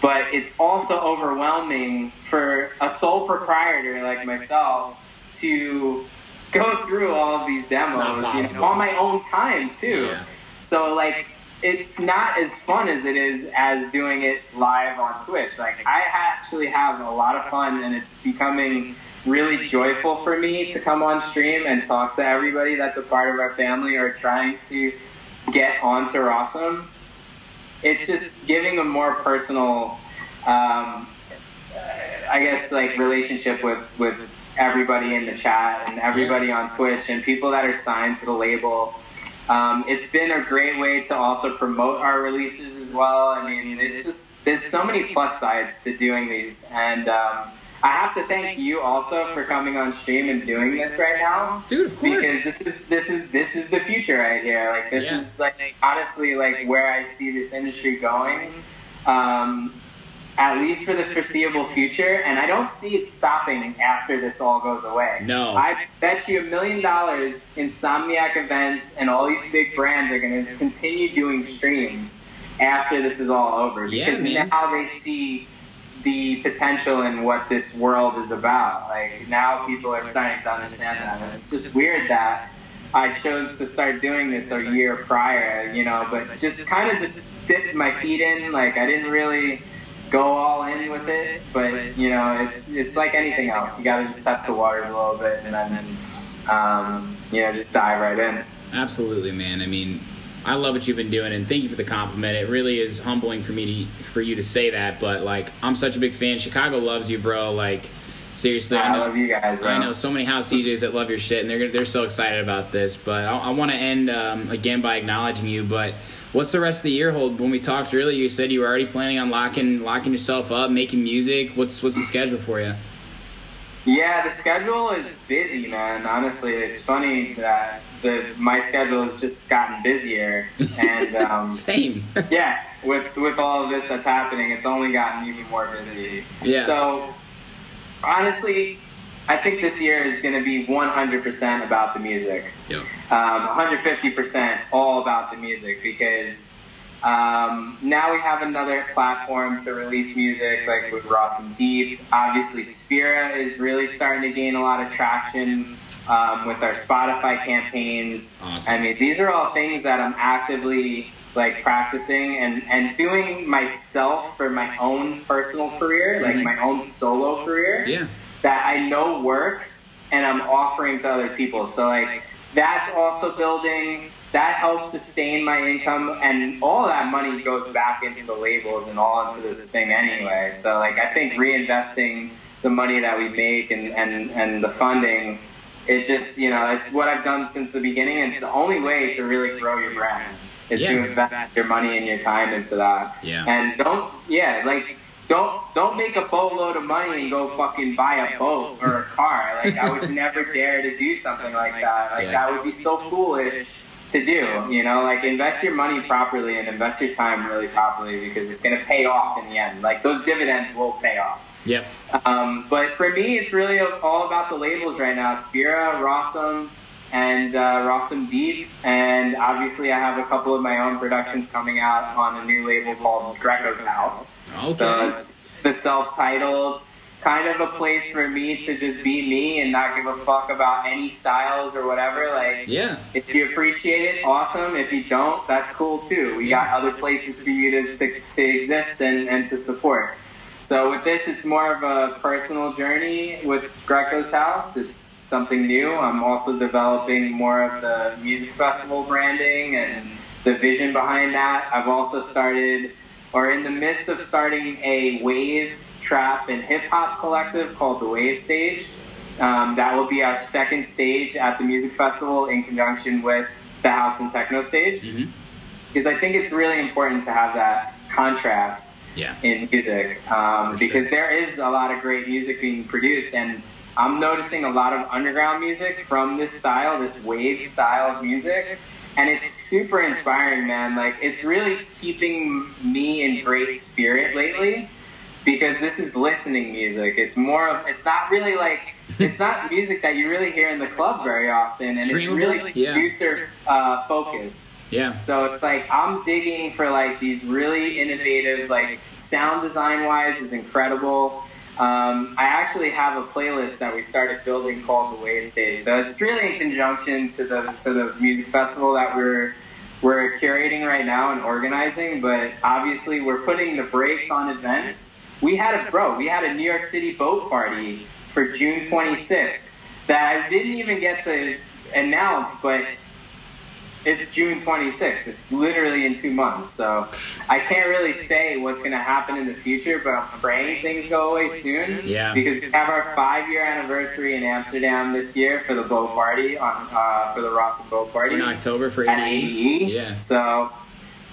but it's also overwhelming for a sole proprietor like myself to go through all of these demos you know, on my own time, too. Yeah. So like it's not as fun as it is as doing it live on Twitch. Like I actually have a lot of fun and it's becoming really joyful for me to come on stream and talk to everybody that's a part of our family or trying to get onto Rawsome. It's just giving a more personal, um, I guess, like relationship with with everybody in the chat and everybody on Twitch and people that are signed to the label. Um, it's been a great way to also promote our releases as well. I mean, it's just there's so many plus sides to doing these, and um, I have to thank you also for coming on stream and doing this right now, Dude, of course. because this is this is this is the future right here. Like this Yeah. is like honestly like where I see this industry going. Um, at least for the foreseeable future, and I don't see it stopping after this all goes away. No. I bet you a million dollars Insomniac events and all these big brands are going to continue doing streams after this is all over because man. now they see the potential in what this world is about. Like now people are starting to understand that. It's just weird that I chose to start doing this a year prior, you know, but just kind of just dipped my feet in. Like I didn't really go all in with it, but you know, it's it's like anything else. You got to just test the waters a little bit and then um, you know just dive right in. Absolutely, man. I mean, I love what you've been doing, and thank you for the compliment. It really is humbling for me to for you to say that. But like, I'm such a big fan. Chicago loves you, bro. Like, seriously, I know, love you guys, bro. I know so many house DJs that love your shit, and they're they're so excited about this. But I, I want to end um, again by acknowledging you. But what's the rest of the year hold? When we talked earlier, you said you were already planning on locking locking yourself up, making music. What's what's the schedule for you? Yeah, the schedule is busy, man. Honestly, it's funny that the my schedule has just gotten busier, and um, Same. yeah, with with all of this that's happening, it's only gotten even more busy. Yeah. So, honestly, I think this year is going to be 100% about the music. Yep. Um, 150% all about the music because um, now we have another platform to release music, like with Rawsome Deep. Obviously, Spira is really starting to gain a lot of traction um, with our Spotify campaigns. Awesome. I mean, these are all things that I'm actively like practicing and, and doing myself for my own personal career, like my own solo career Yeah. that I know works and I'm offering to other people. So like that's also building that helps sustain my income and all that money goes back into the labels and all into this thing anyway. So like I think reinvesting the money that we make and, and, and the funding it just you know it's what I've done since the beginning it's the only way to really grow your brand is Yeah. to invest your money and your time into that. Yeah. And don't yeah, like don't don't make a boatload of money and go fucking buy a boat or a car. Like I would never dare to do something like that. Like Yeah. that would be so foolish to do. You know, like invest your money properly and invest your time really properly because it's gonna pay off in the end. Like those dividends will pay off. Yep. Um, but for me, it's really all about the labels right now: Spira, Rawsome, and uh, Rawsome Deep. And obviously, I have a couple of my own productions coming out on a new label called Greco's House. Okay. So it's the self-titled kind of a place for me to just be me and not give a fuck about any styles or whatever. Like, Yeah. if you appreciate it, awesome. If you don't, that's cool too. We got other places for you to, to, to exist and, and to support. So with this, it's more of a personal journey with Greco's House. It's something new. I'm also developing more of the music festival branding and the vision behind that. I've also started, or in the midst of starting a wave trap and hip hop collective called the Wave Stage. Um, that will be our second stage at the music festival in conjunction with the house and techno stage. Mhm. Because I think it's really important to have that contrast Yeah. in music um, because there is a lot of great music being produced and i'm noticing a lot of underground music from this style this wave style of music and it's super inspiring man. Like it's really keeping me in great spirit lately because this is listening music. It's more of it's not really like it's not music that you really hear in the club very often and it's really? Yeah. producer uh, focused Yeah. so it's like I'm digging for like these really innovative, like sound design wise is incredible. Um, I actually have a playlist that we started building called the Wave Stage. So it's really in conjunction to the to the music festival that we're we're curating right now and organizing. But obviously we're putting the brakes on events. We had a bro, we had a New York City boat party for June 26th that I didn't even get to announce, but it's June 26th. It's literally in two months. So I can't really say what's going to happen in the future, but I'm praying things go away soon. Yeah. Because we have our five year anniversary in Amsterdam this year for the boat party, on uh, for the Rawsome boat party In October for ADE. ADE. Yeah. So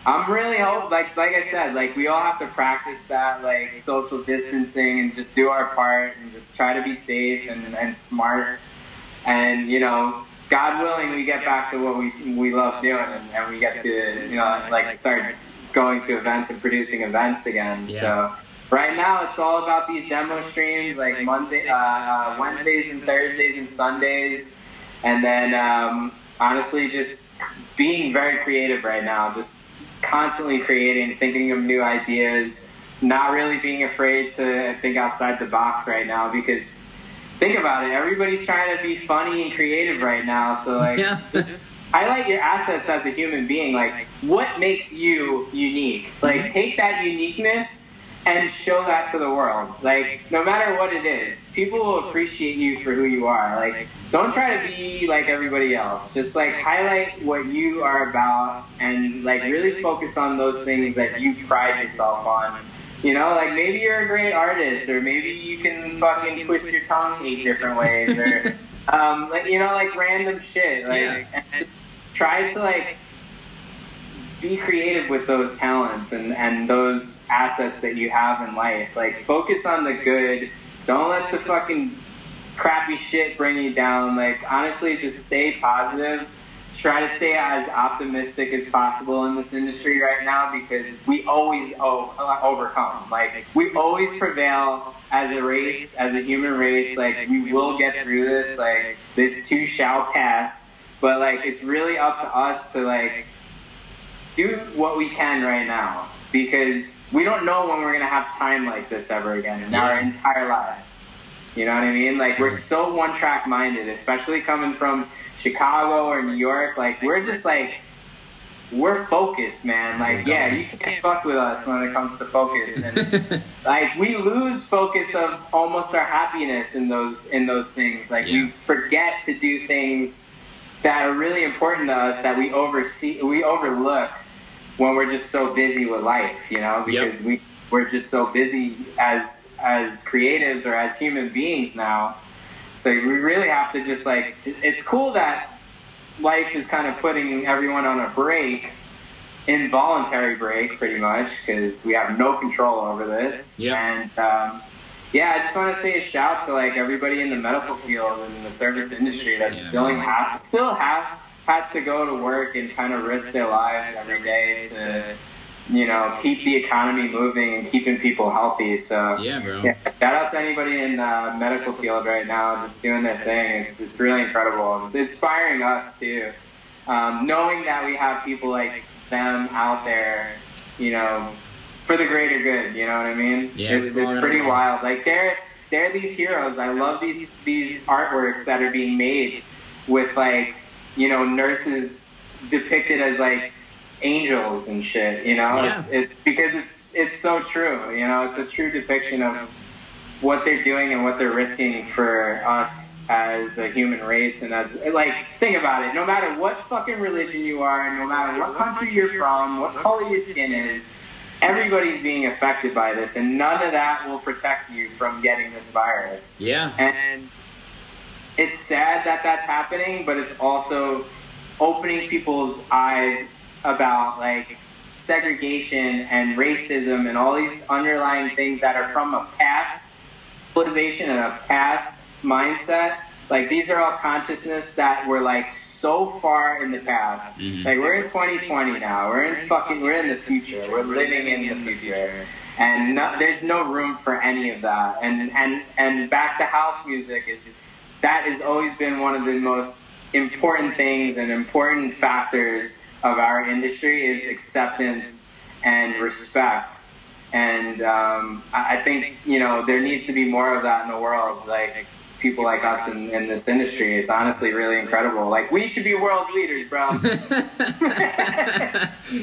I'm really hope like like I said, like we all have to practice that like social distancing and just do our part and just try to be safe and, and smart. And you know, God willing, we get back to what we we love doing and, and we get to you know like start going to events and producing events again. So. Right now, it's all about these demo streams, like Monday, uh, uh, Wednesdays and Thursdays and Sundays, and then um, honestly, just being very creative right now. Just constantly creating, thinking of new ideas, not really being afraid to think outside the box right now because think about it, everybody's trying to be funny and creative right now. So like Yeah. just highlight your assets as a human being. Like what makes you unique? Like mhm. take that uniqueness and show that to the world. Like no matter what it is, people will appreciate you for who you are. Like don't try to be like everybody else. Just like highlight what you are about and like really focus on those things that you pride yourself on. You know, like maybe you're a great artist, or maybe you can fucking twist your tongue eight different ways, or um, like you know, like random shit. Like, Yeah. try to like be creative with those talents and and those assets that you have in life. Like focus on the good. Don't let the fucking crappy shit bring you down. Like honestly, just stay positive. Try to stay as optimistic as possible in this industry right now because we always overcome. Like we always prevail as a race, as a human race. Like we will get through this. Like this too shall pass. But like it's really up to us to like do what we can right now because we don't know when we're gonna have time like this ever again in our entire lives. You know what I mean? Like we're so one track minded, especially coming from Chicago or New York. Like we're just like we're focused, man. Like yeah, you can't fuck with us when it comes to focus, and like we lose focus of almost our happiness in those in those things. Like Yeah. we forget to do things that are really important to us that we oversee we overlook when we're just so busy with life, you know, because we we're just so busy as as creatives or as human beings now. So we really have to just like it's cool that life is kind of putting everyone on a break, involuntary break, pretty much, because we have no control over this. Yeah. And um, yeah, I just want to say a shout to like everybody in the medical field and in the service industry that Yeah. still ha- still has has to go to work and kind of risk their lives every day to you know keep the economy moving and keeping people healthy. So Yeah, bro. yeah, shout out to anybody in the medical field right now, just doing their thing. It's it's really incredible. It's inspiring us too, um, knowing that we have people like them out there, you know, for the greater good. You know what I mean? Yeah, it's, it's pretty wild. Like they're they're these heroes. I love these these artworks that are being made with like you know nurses depicted as like angels and shit. You know, Yeah. it's it's because it's it's so true. You know, it's a true depiction of what they're doing and what they're risking for us as a human race and as like think about it no matter what fucking religion you are no matter what country you're from what color your skin is everybody's being affected by this and none of that will protect you from getting this virus Yeah. and it's sad that that's happening, but it's also opening people's eyes about like segregation and racism and all these underlying things that are from a past civilization and a past mindset. Like these are all consciousness that were like so far in the past. Mhm. Like we're in 2020 now. We're in fucking. We're in the future. We're living in the future, and no, there's no room for any of that. And and and back to house music is that has always been one of the most important things and important factors of our industry is acceptance and respect. And um, I think you know there needs to be more of that in the world. Like people like us in, in this industry, it's honestly really incredible. Like we should be world leaders, bro.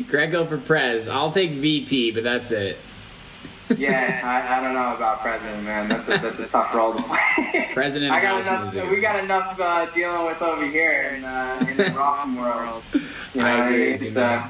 Grego for Prez. I'll take VP, but that's it. Yeah, I, I don't know about president, man. That's a that's a tough role to play. President I got enough. We got enough uh, dealing with over here in uh, in the Rawsome world. You know I what I agree. mean? So,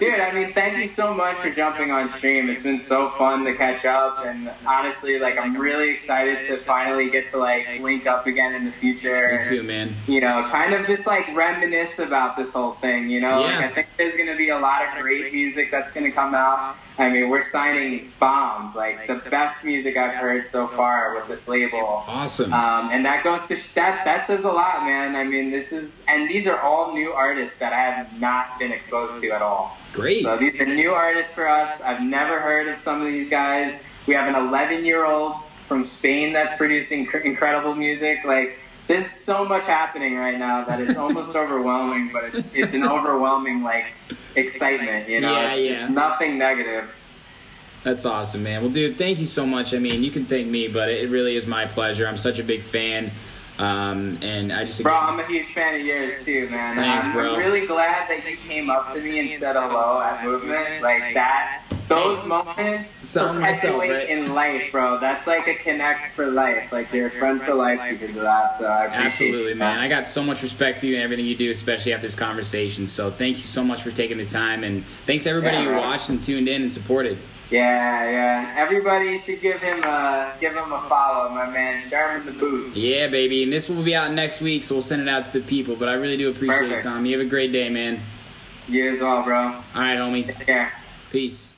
dude, I mean, thank you so much for jumping on stream. It's been so fun to catch up, and honestly, like, I'm really excited to finally get to like link up again in the future. Me too, man. You know, kind of just like reminisce about this whole thing. You know, Yeah. like I think there's gonna be a lot of great music that's gonna come out. I mean, we're signing bombs, like the best music I've heard so far with this label. Awesome. Um, and that goes to sh- that. That says a lot, man. I mean, this is and these are all new artists that I have not been exposed to at all. Great. So these are new artists for us. I've never heard of some of these guys. We have an 11 year old from Spain that's producing cr- incredible music. Like there's so much happening right now that it's almost overwhelming, but it's it's an overwhelming like excitement. You know, Yeah, it's yeah. nothing negative. That's awesome, man. Well, dude, thank you so much. I mean, you can thank me, but it really is my pleasure. I'm such a big fan. Um, and I just Bro, I'm a huge fan of yours too, man. Thanks, I'm bro. really glad that you came up to me and said hello at Movement. Like that, those moments perpetuate in life, bro. That's like a connect for life. Like you're a friend for life because of that. So I appreciate Absolutely, you, man. I got so much respect for you and everything you do, especially after this conversation. So thank you so much for taking the time, and thanks everybody Yeah, who watched and tuned in and supported. Yeah, yeah. Everybody should give him a give him a follow, my man. Sherman the Booth. Yeah, baby. And this will be out next week, so we'll send it out to the people. But I really do appreciate it, Tom. You have a great day, man. You as well, bro. All right, homie. Take care. Peace.